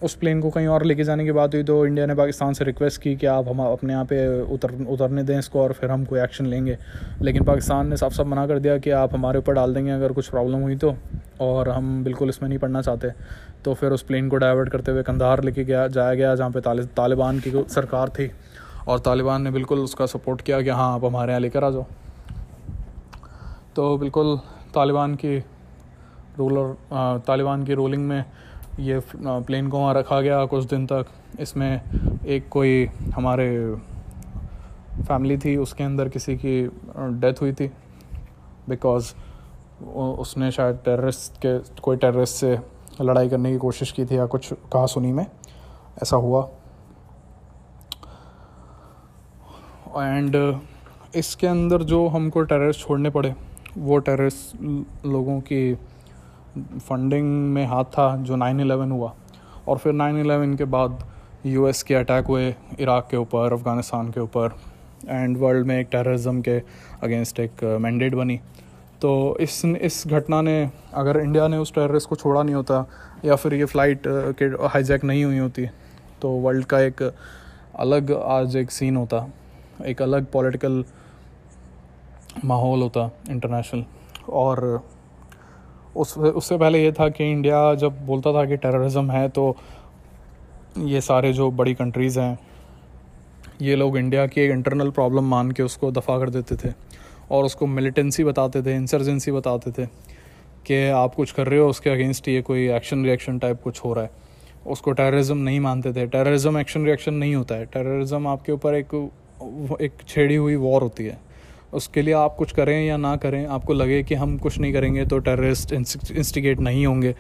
उस प्लेन को कहीं और लेके जाने की बात हुई तो इंडिया ने पाकिस्तान से रिक्वेस्ट की कि आप हम अपने यहाँ पे उतर, उतरने दें इसको और फिर हम कोई एक्शन लेंगे। लेकिन पाकिस्तान ने साफ़ साफ़ मना कर दिया कि आप हमारे ऊपर डाल देंगे अगर कुछ प्रॉब्लम हुई तो और हम बिल्कुल इसमें नहीं पढ़ना चाहते। तो फिर उस प्लेन को डाइवर्ट करते हुए कंधार लेके गया, जाया गया जहाँ पे तालिबान की सरकार थी। और तालिबान ने बिल्कुल उसका सपोर्ट किया कि हाँ आप हमारे यहाँ लेकर आ जाओ। तो बिल्कुल तालिबान की रूलर तालिबान की रूलिंग में ये प्लेन को वहाँ रखा गया कुछ दिन तक। इसमें एक कोई हमारे फैमिली थी, उसके अंदर किसी की डेथ हुई थी। बिकॉज़ उसने शायद टेररिस्ट के, कोई टेररिस्ट से लड़ाई करने की कोशिश की थी या कुछ कहा सुनी में। ऐसा हुआ। एंड इसके अंदर जो हमको टेररिस्ट छोड़ने पड़े, वो टेररिस्ट लोगों की फंडिंग में हाथ था जो नाइन एलेवन हुआ। और फिर नाइन एलेवन के बाद यूएस के अटैक हुए इराक के ऊपर अफ़गानिस्तान के ऊपर एंड वर्ल्ड में एक टेररिज्म के अगेंस्ट एक मैंडेट बनी। तो इस इस घटना ने, अगर इंडिया ने उस टेररिस्ट को छोड़ा नहीं होता, या फिर ये फ़्लाइट के हाईजैक नहीं हुई होती तो वर्ल्ड का एक अलग आज एक सीन होता, एक अलग पॉलिटिकल माहौल होता इंटरनेशनल और उस, उससे पहले ये था कि इंडिया जब बोलता था कि टेररिज्म है तो ये सारे जो बड़ी कंट्रीज़ हैं, ये लोग इंडिया की एक इंटरनल प्रॉब्लम मान के उसको दफ़ा कर देते थे और उसको मिलिटेंसी बताते थे इंसर्जेंसी बताते थे कि आप कुछ कर रहे हो, उसके अगेंस्ट ये कोई एक्शन रिएक्शन टाइप कुछ हो रहा है। उसको टेररिज्म नहीं मानते थे। टेररिज्म एक्शन रिएक्शन नहीं होता है। टेररिज्म आपके ऊपर एक एक छेड़ी हुई वॉर होती है। उसके लिए आप कुछ करें या ना करें, आपको लगे कि हम कुछ नहीं करेंगे तो टेररिस्ट इंस्टिगेट नहीं होंगे।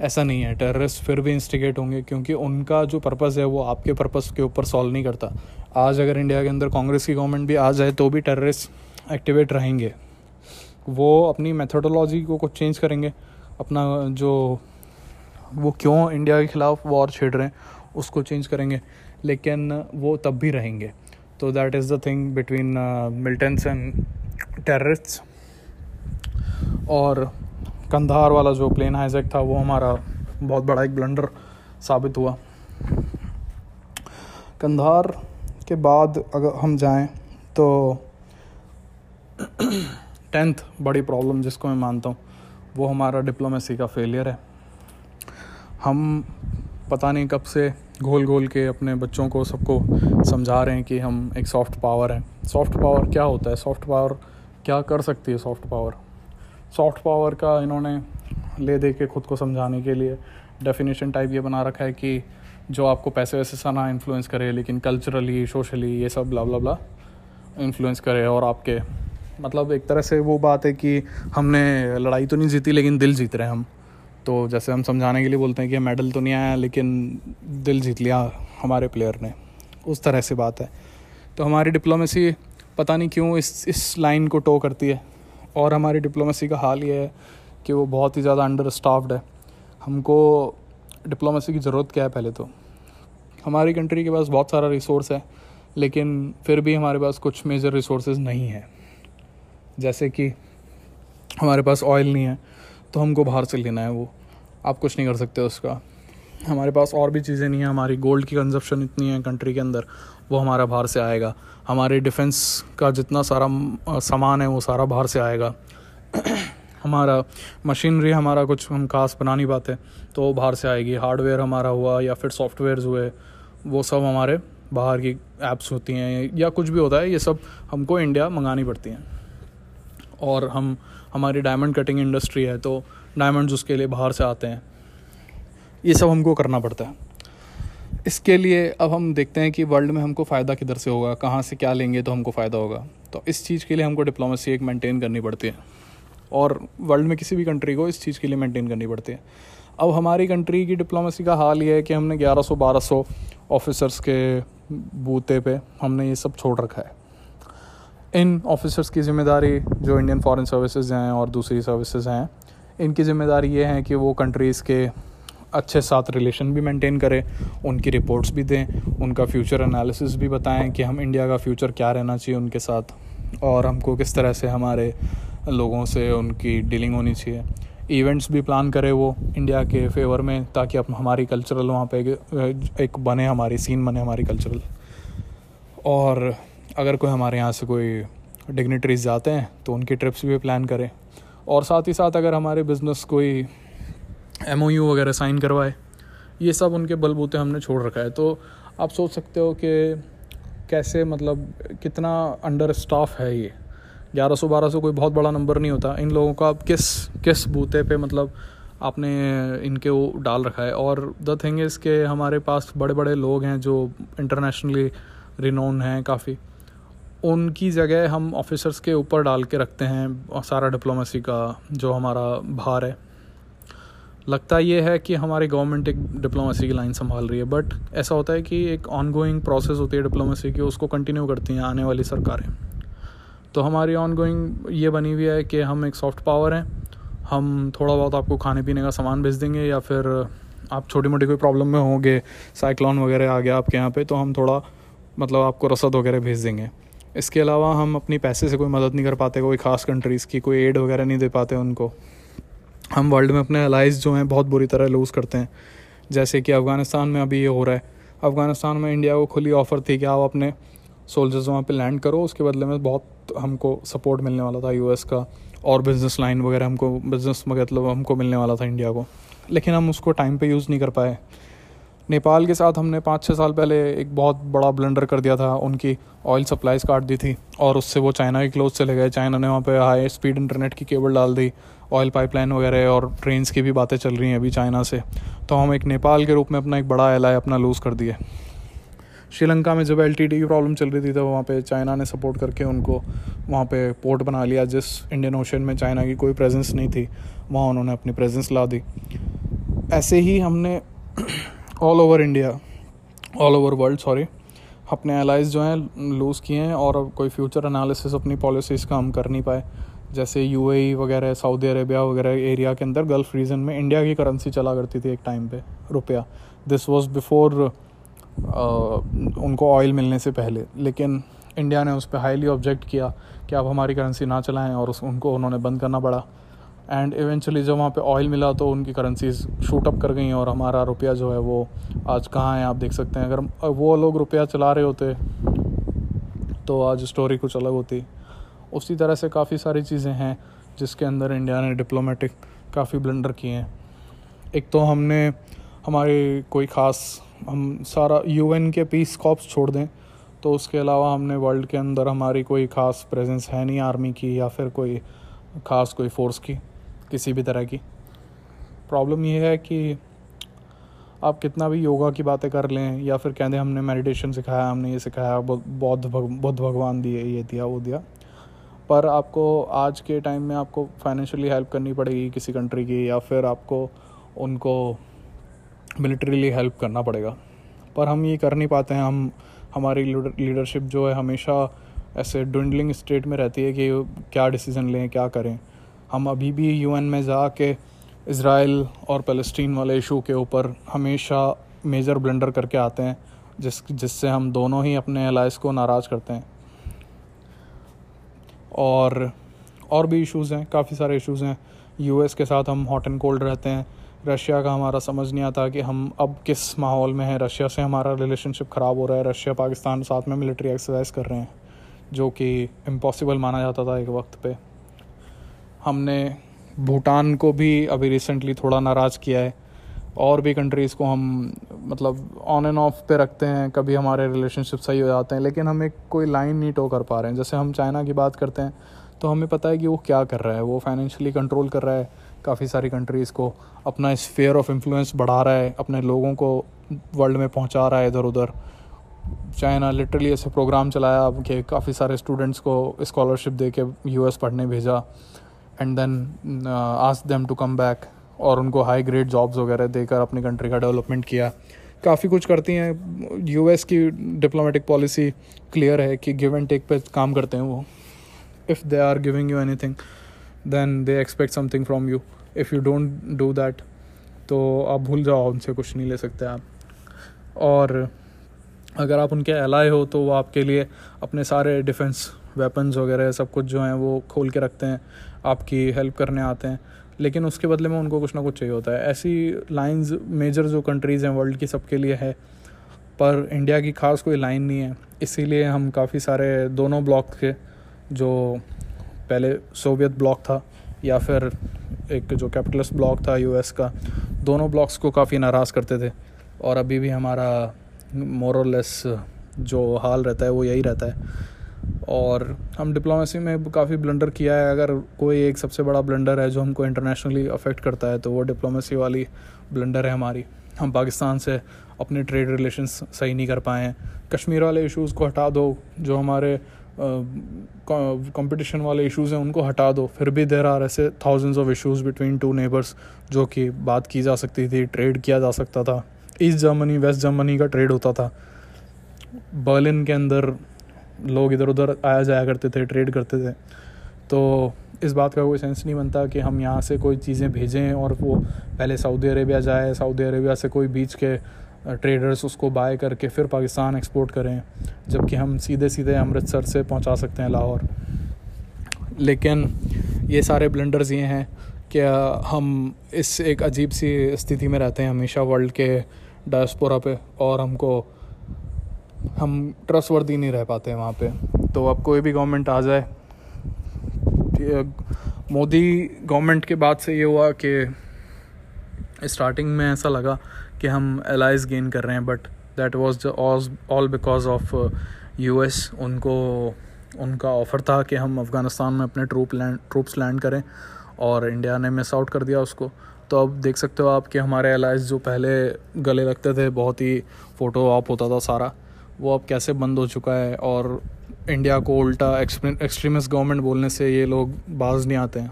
ऐसा नहीं है टेररिस्ट फिर भी इंस्टिगेट होंगे क्योंकि उनका जो पर्पज़ है वो आपके पर्पज़ के ऊपर सॉल्व नहीं करता। आज अगर इंडिया के अंदर कांग्रेस की गवर्नमेंट भी आ जाए तो भी टेररिस्ट एक्टिवेट रहेंगे। वो अपनी मेथोडोलॉजी को कुछ चेंज करेंगे। अपना जो, वो क्यों इंडिया के ख़िलाफ़ वॉर छेड़ रहे हैं, उसको चेंज करेंगे। लेकिन वो तब भी रहेंगे। तो that is the thing between militants and terrorist और कंधार वाला जो प्लेन हाइजैक था, वो हमारा बहुत बड़ा एक ब्लंडर साबित हुआ। कंधार के बाद अगर हम जाएँ तो टेंथ बड़ी प्रॉब्लम जिसको मैं मानता हूँ, वो हमारा डिप्लोमेसी का फेलियर है। हम पता नहीं कब से घोल घोल के अपने बच्चों को, सबको समझा रहे हैं कि हम एक सॉफ्ट पावर हैं। सॉफ्ट पावर क्या होता है? सॉफ्ट पावर क्या कर सकती है सॉफ्ट पावर सॉफ्ट पावर का इन्होंने ले दे के ख़ुद को समझाने के लिए डेफिनेशन टाइप ये बना रखा है कि जो आपको पैसे वैसे सा ना इन्फ्लुएंस करे, लेकिन कल्चरली सोशली ये सब ब्ला ब्ला ब्ला इन्फ्लुएंस करे और आपके मतलब एक तरह से वो बात है कि हमने लड़ाई तो नहीं जीती, लेकिन दिल जीत रहे हैं हम। तो जैसे हम समझाने के लिए बोलते हैं कि मेडल तो नहीं आया, लेकिन दिल जीत लिया हमारे प्लेयर ने। उस तरह से बात है। तो हमारी डिप्लोमेसी पता नहीं क्यों इस इस लाइन को टो करती है। और हमारी डिप्लोमेसी का हाल ये है कि वो बहुत ही ज़्यादा अंडर स्टाफ्ड है। हमको डिप्लोमेसी की ज़रूरत क्या है पहले तो? हमारी कंट्री के पास बहुत सारा रिसोर्स है, लेकिन फिर भी हमारे पास कुछ मेजर रिसोर्स नहीं हैं। जैसे कि हमारे पास ऑयल नहीं है। तो हमको बाहर से लेना है वो। आप कुछ नहीं कर सकते उसका। हमारे पास और भी चीज़ें नहीं हैं। हमारी गोल्ड की कंजप्शन इतनी है कंट्री के अंदर, वो हमारा बाहर से आएगा। हमारे डिफेंस का जितना सारा सामान है, वो सारा बाहर से आएगा। हमारा मशीनरी हमारा कुछ हम खास बना नहीं पाते तो वो बाहर से आएगी। हार्डवेयर हमारा हुआ या फिर सॉफ्टवेयर हुए, वो सब हमारे बाहर की ऐप्स होती हैं या कुछ भी होता है, ये सब हमको इंडिया मंगानी पड़ती हैं। और हम हमारी डायमंड कटिंग इंडस्ट्री है तो डायमंड्स उसके लिए बाहर से आते हैं। ये सब हमको करना पड़ता है। इसके लिए अब हम देखते हैं कि वर्ल्ड में हमको फ़ायदा किधर से होगा, कहाँ से क्या लेंगे तो हमको फ़ायदा होगा। तो इस चीज़ के लिए हमको डिप्लोमेसी एक मेंटेन करनी पड़ती है। और वर्ल्ड में किसी भी कंट्री को इस चीज़ के लिए मेंटेन करनी पड़ती है। अब हमारी कंट्री की डिप्लोमेसी का हाल ये है कि हमने 1100 1200 ऑफिसर्स के बूते पे हमने ये सब छोड़ रखा है। इन ऑफिसर्स की ज़िम्मेदारी जो इंडियन फॉरेन सर्विसेज़ हैं और दूसरी सर्विसेज़ हैं, इनकी ज़िम्मेदारी ये है कि वो कंट्रीज़ के अच्छे साथ रिलेशन भी मेंटेन करें, उनकी रिपोर्ट्स भी दें, उनका फ्यूचर एनालिसिस भी बताएँ कि हम इंडिया का फ्यूचर क्या रहना चाहिए उनके साथ और हमको किस तरह से हमारे लोगों से उनकी डीलिंग होनी चाहिए। इवेंट्स भी प्लान करें वो इंडिया के फेवर में ताकि अब हमारी कल्चरल वहाँ पे एक बने, हमारी सीन बने, हमारी कल्चरल और अगर कोई हमारे यहाँ से कोई डिग्नेटरीज जाते हैं तो उनकी ट्रिप्स भी प्लान करें। और साथ ही साथ अगर हमारे बिज़नेस कोई एमओयू वगैरह साइन करवाए, ये सब उनके बलबूते हमने छोड़ रखा है। तो आप सोच सकते हो कि कैसे मतलब कितना अंडर स्टाफ है ये? ग्यारह सौ, बारह सौ कोई बहुत बड़ा नंबर नहीं होता। इन लोगों का किस किस बूते पे मतलब आपने इनके वो डाल रखा है? और द थिंग इज़ के हमारे पास बड़े बड़े लोग हैं जो इंटरनेशनली रिनोन हैं काफ़ी। उनकी जगह हम ऑफिसर्स के ऊपर डाल के रखते हैं सारा डिप्लोमेसी का, जो हमारा भार है। लगता ये है कि हमारी गवर्नमेंट एक डिप्लोमेसी की लाइन संभाल रही है बट ऐसा होता है कि एक ऑन गोइंग प्रोसेस होती है डिप्लोमेसी की, उसको कंटिन्यू करती हैं आने वाली सरकारें। तो हमारी ऑन गोइंग ये बनी हुई है कि हम एक सॉफ्ट पावर हैं, हम थोड़ा बहुत आपको खाने पीने का सामान भेज देंगे, या फिर आप छोटी मोटी कोई प्रॉब्लम में होंगे साइक्लोन वगैरह आ गया आपके यहाँ पे तो हम थोड़ा मतलब आपको रसद वगैरह भेज देंगे। इसके अलावा हम अपनी पैसे से कोई मदद नहीं कर पाते, कोई ख़ास कंट्रीज़ की कोई एड वगैरह नहीं दे पाते उनको। हम वर्ल्ड में अपने अलाइज जो हैं, बहुत बुरी तरह लूज़ करते हैं। जैसे कि अफ़गानिस्तान में अभी ये हो रहा है। अफ़गानिस्तान में इंडिया को खुली ऑफ़र थी कि आप अपने सोल्जर्स वहाँ पे लैंड करो, उसके बदले में बहुत हमको सपोर्ट मिलने वाला था यूएस का, और बिज़नेस लाइन वगैरह हमको बिज़नेस मतलब हमको मिलने वाला था इंडिया को। लेकिन हम उसको टाइम पे यूज़ नहीं कर पाए। नेपाल के साथ हमने पाँच छः साल पहले एक बहुत बड़ा ब्लेंडर कर दिया था। उनकी ऑयल सप्लाईज काट दी थी और उससे वो चाइना की क्लोज चले गए। चाइना ने वहाँ पे हाई स्पीड इंटरनेट की केबल डाल दी ऑयल पाइपलाइन वगैरह और ट्रेन्स की भी बातें चल रही हैं अभी चाइना से। तो हम एक नेपाल के रूप में अपना एक बड़ा एल अपना लूज़ कर दिए। श्रीलंका में जब एल की प्रॉब्लम चल रही थी तो वहाँ पे चाइना ने सपोर्ट करके उनको वहाँ पे पोर्ट बना लिया, जिस इंडियन ओशन में चाइना की कोई प्रेजेंस नहीं थी। वहाँ उन्होंने अपनी प्रेजेंस ला दी। ऐसे ही हमने all over India all over world sorry अपने एलाइज जो हैं लूज़ किए हैं और अब कोई फ्यूचर एनालिसिस अपनी पॉलिसीज़ का हम कर नहीं पाए। जैसे यू e वगैरह सऊदी अरेबिया वगैरह एरिया के अंदर गल्फ़ रीजन में इंडिया की करेंसी चला करती थी एक टाइम पे, रुपया। दिस वाज बिफोर उनको ऑयल मिलने से पहले। लेकिन इंडिया ने उस पर हाईली ऑब्जेक्ट किया कि आप हमारी करेंसी ना चलाएँ और उस, उनको उन्होंने बंद करना पड़ा। एंड इवेंचुअली जब वहाँ पे ऑयल मिला तो उनकी करेंसीज शूट अप कर गई और हमारा रुपया जो है वो आज कहाँ है, आप देख सकते हैं। अगर वो लोग रुपया चला रहे होते तो आज स्टोरी कुछ अलग होती। उसी तरह से काफ़ी सारी चीज़ें हैं जिसके अंदर इंडिया ने डिप्लोमेटिक काफ़ी ब्लंडर किए हैं। एक तो हमने, हमारे कोई ख़ास, हम सारा यूएन के पीस कॉप्स छोड़ दें तो उसके अलावा हमने वर्ल्ड के अंदर हमारी कोई ख़ास प्रेजेंस है नहीं आर्मी की या फिर कोई ख़ास कोई फोर्स की। किसी भी तरह की। प्रॉब्लम ये है कि आप कितना भी योगा की बातें कर लें या फिर कह दें हमने मेडिटेशन सिखाया हमने ये सिखाया बौद्ध भग, बुद्ध भगवान दिए ये दिया वो दिया। पर आपको आज के टाइम में आपको फाइनेंशियली हेल्प करनी पड़ेगी किसी कंट्री की या फिर आपको उनको मिलिट्रीली हेल्प करना पड़ेगा। पर हम ये कर नहीं पाते हैं हम हमारी लीडरशिप जो है हमेशा ऐसे ड्विंडलिंग स्टेट में रहती है कि क्या डिसीज़न लें क्या करें। हम अभी भी यूएन में जा के इसराइल और फ़लस्तीन वाले इशू के ऊपर हमेशा मेजर ब्लेंडर करके आते हैं, जिस, जिससे हम दोनों ही अपने अलाइस को नाराज़ करते हैं। और और भी इश्यूज़ हैं, काफ़ी सारे इश्यूज़ हैं। यूएस के साथ हम हॉट एंड कोल्ड रहते हैं। रशिया का हमारा समझ नहीं आता कि हम अब किस माहौल में हैं। रशिया से हमारा रिलेशनशिप ख़राब हो रहा है। रशिया पाकिस्तान साथ में मिलिट्री एक्सरसाइज कर रहे हैं, जो कि इम्पॉसिबल माना जाता था एक वक्त पे। हमने भूटान को भी अभी रिसेंटली थोड़ा नाराज़ किया है। और भी कंट्रीज़ को हम मतलब ऑन एंड ऑफ़ पे रखते हैं, कभी हमारे रिलेशनशिप सही हो जाते हैं, लेकिन हम एक कोई लाइन नहीं टो कर पा रहे हैं। जैसे हम चाइना की बात करते हैं तो हमें पता है कि वो क्या कर रहा है। वो फाइनेंशियली कंट्रोल कर रहा है काफ़ी सारी कंट्रीज़ को। अपना स्फेयर ऑफ़ इन्फ्लुएंस बढ़ा रहा है, अपने लोगों को वर्ल्ड में पहुँचा रहा है इधर उधर। चाइना लिटरली ऐसे प्रोग्राम चलाया कि काफ़ी सारे स्टूडेंट्स को स्कॉलरशिप दे के यू पढ़ने भेजा। And then ask them to come back और उनको हाई ग्रेड जॉब्स वगैरह देकर अपनी कंट्री का डेवलपमेंट किया। काफ़ी कुछ करती हैं। यूएस की डिप्लोमेटिक पॉलिसी क्लियर है कि गिव एंड टेक पे काम करते हैं वो। If they are giving you any thing then they expect something from you if you don't do that तो आप भूल जाओ, उनसे कुछ नहीं ले सकते आप। और अगर आप उनके अलाय हो तो वो आपके लिए अपने सारे डिफेंस वेपन्स वगैरह सब कुछ जो हैं, वो खोल के रखते हैं। आपकी हेल्प करने आते हैं। लेकिन उसके बदले में उनको कुछ ना कुछ चाहिए होता है। ऐसी लाइंस मेजर जो कंट्रीज़ हैं वर्ल्ड की सबके लिए है। पर इंडिया की खास कोई लाइन नहीं है। इसीलिए हम काफ़ी सारे दोनों ब्लॉक के, जो पहले सोवियत ब्लॉक था, या फिर एक जो कैपिटलिस्ट ब्लॉक था यूएस का, दोनों ब्लॉक्स को काफ़ी नाराज़ करते थे। और अभी भी हमारा मोरलेस जो हाल रहता है, वो यही रहता है। और हम डिप्लोमेसी में काफ़ी ब्लंडर किया है। अगर कोई एक सबसे बड़ा ब्लंडर है जो हमको इंटरनेशनली अफेक्ट करता है तो वो डिप्लोमेसी वाली ब्लंडर है हमारी। हम पाकिस्तान से अपने ट्रेड रिलेशंस सही नहीं कर पाए हैं। कश्मीर वाले इश्यूज़ को हटा दो, जो हमारे कंपटीशन वाले इश्यूज़ हैं, उनको हटा दो। फिर भी देर आर ऐसे thousands of issues between two neighbours जो कि बात की जा सकती थी ट्रेड किया जा सकता था। ईस्ट जर्मनी वेस्ट जर्मनी का ट्रेड होता था। बर्लिन के अंदर लोग इधर उधर आया जाया करते थे ट्रेड करते थे। तो इस बात का कोई सेंस नहीं बनता कि हम यहाँ से कोई चीज़ें भेजें और वो पहले सऊदी अरेबिया जाए सऊदी अरेबिया से कोई बीच के ट्रेडर्स उसको बाय करके फिर पाकिस्तान एक्सपोर्ट करें, जबकि हम सीधे सीधे अमृतसर से पहुँचा सकते हैं लाहौर। लेकिन ये सारे ब्लेंडर्स ये हैं कि हम इस एक अजीब सी स्थिति में रहते हैं हमेशा वर्ल्ड के डायस्पोरा पे और हमको हम ट्रस्टवर्दी नहीं रह पाते वहाँ पे। तो अब कोई भी गवर्नमेंट आ जाए मोदी गवर्नमेंट के बाद से ये हुआ कि स्टार्टिंग में ऐसा लगा कि हम एलाइज गेन कर रहे हैं but that was all because of US उनको, उनका ऑफ़र था कि हम अफ़गानिस्तान में अपने ट्रूप लैंड ट्रूप्स लैंड करें और इंडिया ने मिस आउट कर दिया उसको। तो अब देख सकते हो आप कि हमारे एलाइज जो पहले गले लगते थे, बहुत ही फ़ोटो ऑप होता था सारा। वो अब कैसे बंद हो चुका है और इंडिया को उल्टा एक्सट्रीमिस्ट गवर्नमेंट बोलने से ये लोग बाज नहीं आते हैं।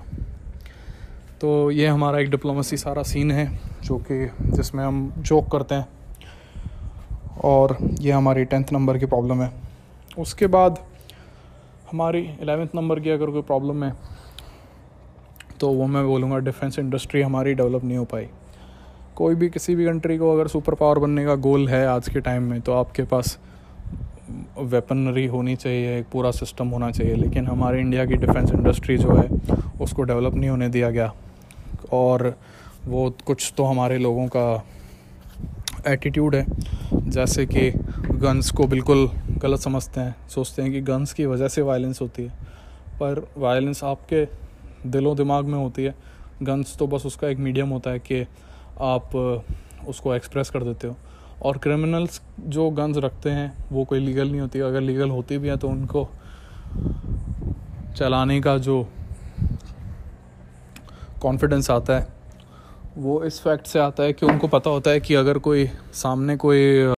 तो ये हमारा एक डिप्लोमेसी सारा सीन है, जो कि जिसमें हम जोक करते हैं। और ये हमारी टेंथ नंबर की प्रॉब्लम है। उसके बाद हमारी एलेवेंथ नंबर की अगर कोई प्रॉब्लम है तो वो मैं बोलूँगा डिफेंस इंडस्ट्री हमारी डेवलप नहीं हो पाई। कोई भी किसी भी कंट्री को अगर सुपर पावर बनने का गोल है आज के टाइम में तो आपके पास वेपनरी होनी चाहिए, एक पूरा सिस्टम होना चाहिए, लेकिन हमारे इंडिया की डिफेंस इंडस्ट्री जो है, उसको डेवलप नहीं होने दिया गया। और वो कुछ तो हमारे लोगों का एटीट्यूड है, जैसे कि गन्स को बिल्कुल गलत समझते हैं, सोचते हैं कि गन्स की वजह से वायलेंस होती है। पर वायलेंस आपके दिलो दिमाग में होती है। गन्स तो बस उसका एक मीडियम होता है कि आप उसको एक्सप्रेस कर देते हो। और क्रिमिनल्स जो गन्स रखते हैं, वो कोई लीगल नहीं होती। अगर लीगल होती भी है तो उनको चलाने का जो कॉन्फिडेंस आता है, वो इस फैक्ट से आता है कि उनको पता होता है कि अगर कोई सामने कोई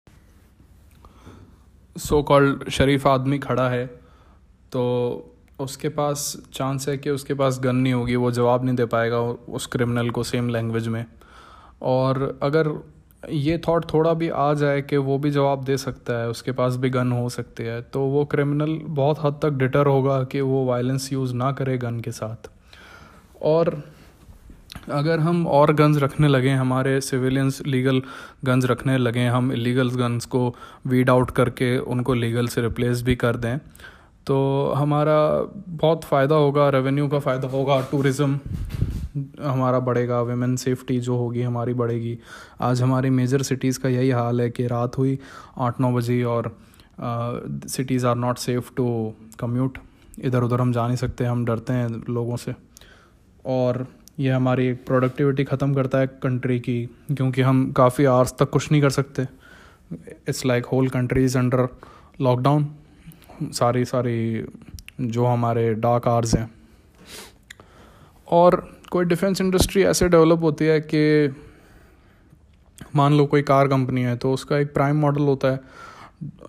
सो कॉल्ड शरीफ आदमी खड़ा है तो उसके पास चांस है कि उसके पास गन नहीं होगी। वो जवाब नहीं दे पाएगा उस क्रिमिनल को सेम लैंग्वेज में। और अगर ये थॉट थोड़ा भी आ जाए कि वो भी जवाब दे सकता है, उसके पास भी गन हो सकती है तो वो क्रिमिनल बहुत हद तक डिटर होगा कि वो वायलेंस यूज़ ना करे गन के साथ। और अगर हम और गन्स रखने लगे, हमारे सिविलियंस लीगल गन्स रखने लगे, हम इलीगल गन्स को वीड आउट करके उनको लीगल से रिप्लेस भी कर दें तो हमारा बहुत फ़ायदा होगा रेवेन्यू का फ़ायदा होगा टूरिज़्म हमारा बढ़ेगा वेमेन सेफ्टी जो होगी हमारी बढ़ेगी। आज हमारी मेजर सिटीज़ का यही हाल है कि रात हुई आठ नौ बजे और cities are not safe to commute इधर उधर हम जा नहीं सकते, हम डरते हैं लोगों से। और ये हमारी एक प्रोडक्टिविटी ख़त्म करता है कंट्री की, क्योंकि हम काफ़ी आर्स तक कुछ नहीं कर सकते। It's like whole country is under lockdown सारी सारी जो हमारे डार्क आर्स हैं। और कोई डिफेंस इंडस्ट्री ऐसे डेवलप होती है कि मान लो कोई कार कंपनी है तो उसका एक प्राइम मॉडल होता है,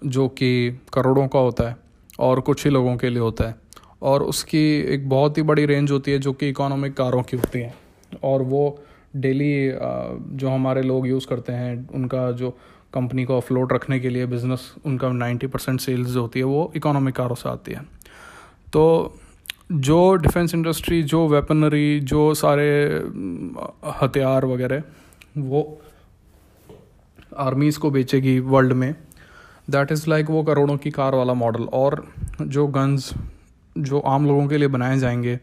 जो कि करोड़ों का होता है और कुछ ही लोगों के लिए होता है। और उसकी एक बहुत ही बड़ी रेंज होती है, जो कि इकोनॉमिक कारों की होती है। और वो डेली जो हमारे लोग यूज़ करते हैं, उनका जो कंपनी को अफलोट रखने के लिए बिज़नेस उनका नाइन्टी परसेंट सेल्स होती है, वो इकोनॉमिक कारों से आती है। तो जो डिफेंस इंडस्ट्री जो वेपनरी जो सारे हथियार वगैरह, वो आर्मीज़ को बेचेगी वर्ल्ड में। दैट इज़ लाइक वो करोड़ों की कार वाला मॉडल और जो गन्स जो आम लोगों के लिए बनाए जाएँगे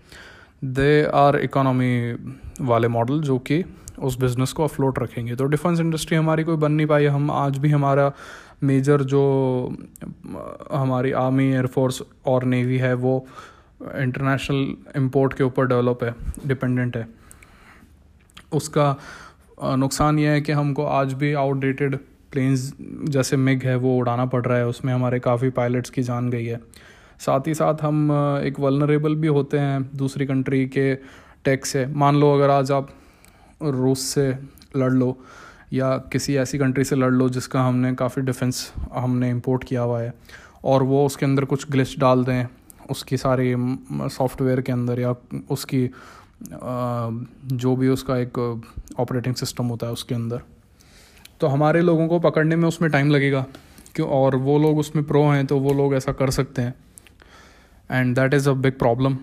दे आर इकोनॉमी वाले मॉडल जो कि उस बिज़नेस को अफलोट रखेंगे। तो डिफेंस इंडस्ट्री हमारी कोई बन नहीं पाई। हम आज भी हमारा मेजर जो हमारी आर्मी एयरफोर्स और नेवी है, वो इंटरनेशनल इंपोर्ट के ऊपर डेवलप है डिपेंडेंट है। उसका नुकसान यह है कि हमको आज भी आउटडेटेड प्लेन्स जैसे मिग है, वो उड़ाना पड़ रहा है। उसमें हमारे काफ़ी पायलट्स की जान गई है। साथ ही साथ हम एक वलनरेबल भी होते हैं दूसरी कंट्री के टैक्स से। मान लो अगर आज आप रूस से लड़ लो या किसी ऐसी कंट्री से लड़ लो जिसका हमने काफ़ी डिफेंस हमने इंपोर्ट किया हुआ है और वो उसके अंदर कुछ ग्लिच डाल दें उसकी सारी सॉफ्टवेयर के अंदर या उसकी जो भी उसका एक ऑपरेटिंग सिस्टम होता है उसके अंदर। तो हमारे लोगों को पकड़ने में उसमें टाइम लगेगा, क्यों? और वो लोग उसमें प्रो हैं तो वो लोग ऐसा कर सकते हैं। And that is a big problem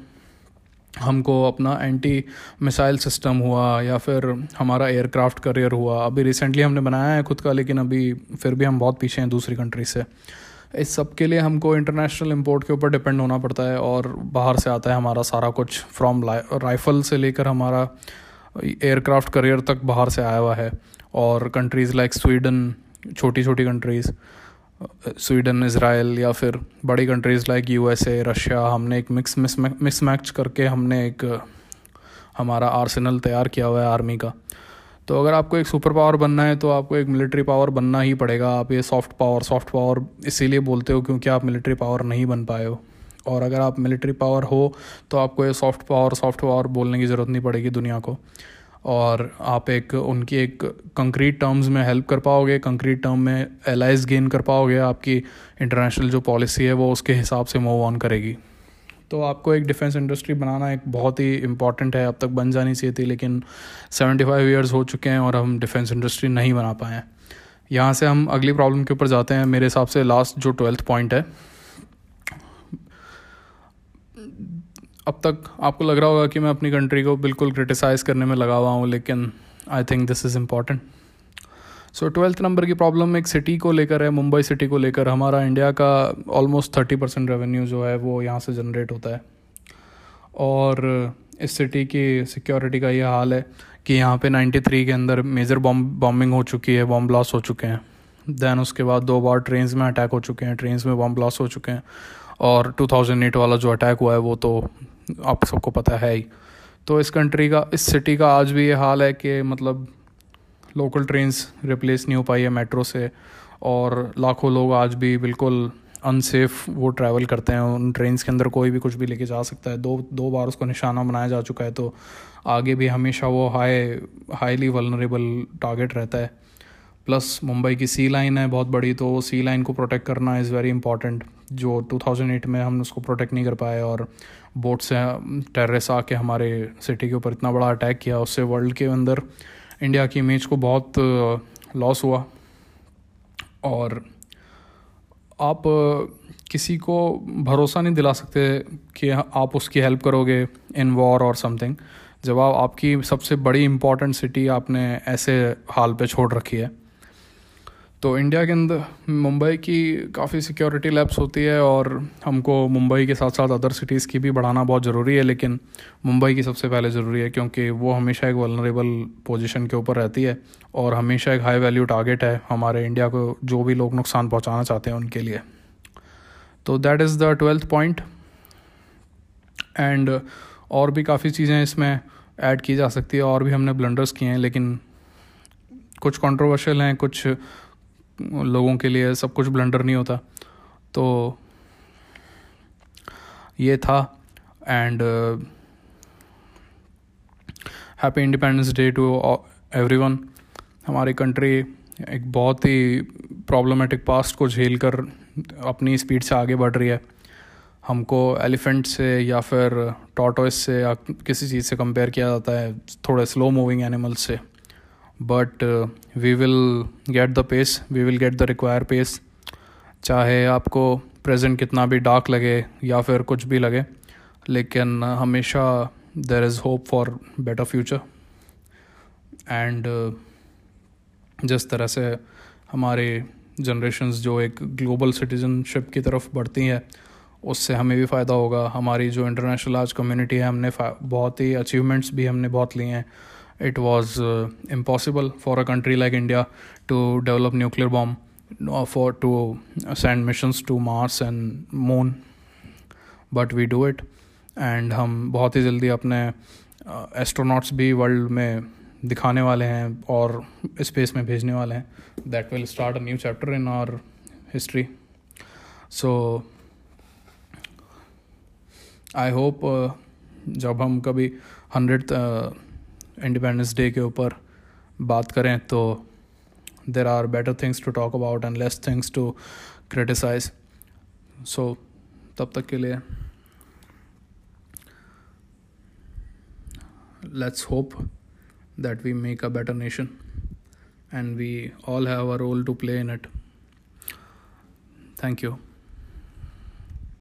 हमको अपना एंटी मिसाइल सिस्टम हुआ, या फिर हमारा एयरक्राफ्ट करियर हुआ। अभी रिसेंटली हमने बनाया है खुद का, लेकिन अभी फिर भी हम बहुत पीछे हैं दूसरी कंट्री से। इस सब के लिए हमको इंटरनेशनल इंपोर्ट के ऊपर डिपेंड होना पड़ता है और बाहर से आता है हमारा सारा कुछ फ्रॉम राइफ़ल से लेकर हमारा एयरक्राफ्ट करियर तक बाहर से आया हुआ है और कंट्रीज़ लाइक स्वीडन छोटी छोटी कंट्रीज़ स्वीडन इसराइल या फिर बड़ी कंट्रीज़ लाइक यूएसए रशिया हमने एक मिक्स मिस मिस मैच करके हमने एक हमारा आर्सेनल तैयार किया हुआ है आर्मी का। तो अगर आपको एक सुपर पावर बनना है तो आपको एक मिलिट्री पावर बनना ही पड़ेगा। आप ये सॉफ्ट पावर सॉफ्ट पावर इसीलिए बोलते हो क्योंकि आप मिलिट्री पावर नहीं बन पाए हो। और अगर आप मिलिट्री पावर हो तो आपको ये सॉफ्ट पावर सॉफ्ट पावर बोलने की ज़रूरत नहीं पड़ेगी दुनिया को। और आप एक, उनकी एक कंक्रीट टर्म्स में हेल्प कर पाओगे कंक्रीट टर्म में एलाइज गेन कर पाओगे, आपकी इंटरनेशनल जो पॉलिसी है, वो उसके हिसाब से मूव ऑन करेगी। तो आपको एक डिफेंस इंडस्ट्री बनाना एक बहुत ही इंपॉर्टेंट है। अब तक बन जानी चाहिए थी, लेकिन सेवेंटी फाइव ईयर्स हो चुके हैं और हम डिफेंस इंडस्ट्री नहीं बना पाए हैं। यहाँ से हम अगली प्रॉब्लम के ऊपर जाते हैं। मेरे हिसाब से लास्ट जो ट्वेल्थ पॉइंट है, अब तक आपको लग रहा होगा कि मैं अपनी कंट्री को बिल्कुल क्रिटिसाइज़ करने में लगा हुआ हूँ, लेकिन I think this is important so twelfth number की प्रॉब्लम एक सिटी को लेकर है मुंबई सिटी को लेकर। हमारा इंडिया का ऑलमोस्ट थर्टी परसेंट रेवेन्यू जो है, वो यहाँ से जनरेट होता है। और इस सिटी की सिक्योरिटी का ये हाल है कि यहाँ पे 93 के अंदर मेजर बॉम्ब बॉम्बिंग हो चुकी है बॉम्ब ब्लास्ट हो चुके हैं। दैन उसके बाद दो बार ट्रेन्स में अटैक हो चुके हैं ट्रेन्स में बॉम्ब ब्लास्ट हो चुके हैं। और 2008 वाला जो अटैक हुआ है, वो तो आप सबको पता है ही। तो इस कंट्री का, इस सिटी का आज भी ये हाल है कि मतलब लोकल ट्रेन्स रिप्लेस नहीं हो पाई है मेट्रो से और लाखों लोग आज भी बिल्कुल अनसेफ वो ट्रैवल करते हैं। उन ट्रेन्स के अंदर कोई भी कुछ भी लेके जा सकता है। दो दो बार उसको निशाना बनाया जा चुका है तो आगे भी हमेशा वो हाई हाईली वलनरेबल टारगेट रहता है। प्लस मुंबई की सी लाइन है बहुत बड़ी तो सी लाइन को प्रोटेक्ट करना इज़ वेरी इंपॉर्टेंट जो 2008 में हम उसको प्रोटेक्ट नहीं कर पाए और बोट से टेररिस्ट आके हमारे सिटी के ऊपर इतना बड़ा अटैक किया, उससे वर्ल्ड के अंदर इंडिया की इमेज को बहुत लॉस हुआ। और आप किसी को भरोसा नहीं दिला सकते कि आप उसकी हेल्प करोगे इन वॉर और समथिंग जब आप, आपकी सबसे बड़ी इंपॉर्टेंट सिटी आपने ऐसे हाल पे छोड़ रखी है। तो इंडिया के अंदर मुंबई की काफ़ी सिक्योरिटी लैब्स होती है और हमको मुंबई के साथ साथ अदर सिटीज़ की भी बढ़ाना बहुत ज़रूरी है, लेकिन मुंबई की सबसे पहले ज़रूरी है क्योंकि वो हमेशा एक वलनरेबल पोजीशन के ऊपर रहती है और हमेशा एक हाई वैल्यू टारगेट है हमारे इंडिया को जो भी लोग नुकसान पहुँचाना चाहते हैं उनके लिए। तो that is the twelfth point and और भी काफ़ी चीज़ें इसमें ऐड की जा सकती है और भी हमने ब्लंडर्स किए हैं, लेकिन कुछ कंट्रोवर्शियल हैं, कुछ लोगों के लिए सब कुछ ब्लंडर नहीं होता। तो ये था and happy independence day to everyone हमारी कंट्री एक बहुत ही प्रॉब्लमेटिक पास्ट को झेल कर अपनी स्पीड से आगे बढ़ रही है। हमको एलिफेंट से या फिर टॉटोइस से या किसी चीज़ से कंपेयर किया जाता है, थोड़े स्लो मूविंग एनिमल्स से। But we will get the pace we will get the require pace चाहे आपको प्रेजेंट कितना भी डार्क लगे या फिर कुछ भी लगे, लेकिन हमेशा there is hope for better future and जिस तरह से हमारे जनरेशन्स जो एक ग्लोबल सिटीजनशिप की तरफ़ बढ़ती हैं, उससे हमें भी फ़ायदा होगा। हमारी जो इंटरनेशनल आज कम्युनिटी है, हमने बहुत ही अचीवमेंट्स भी हमने बहुत लिए हैं। it was uh, impossible for a country like India to develop nuclear bomb uh, for to send missions to Mars and Moon but we do it and हम बहुत ही जल्दी अपने एस्ट्रोनॉट्स uh, भी वर्ल्ड में दिखाने वाले हैं और स्पेस में भेजने वाले हैं that will start a new chapter in our history so I hope जब हम कभी हंड्रेड इंडिपेंडेंस डे के ऊपर बात करें तो there are better things to talk about and less things to criticise so तब तक के लिए let's hope that we make a better nation and we all have a role to play in it thank you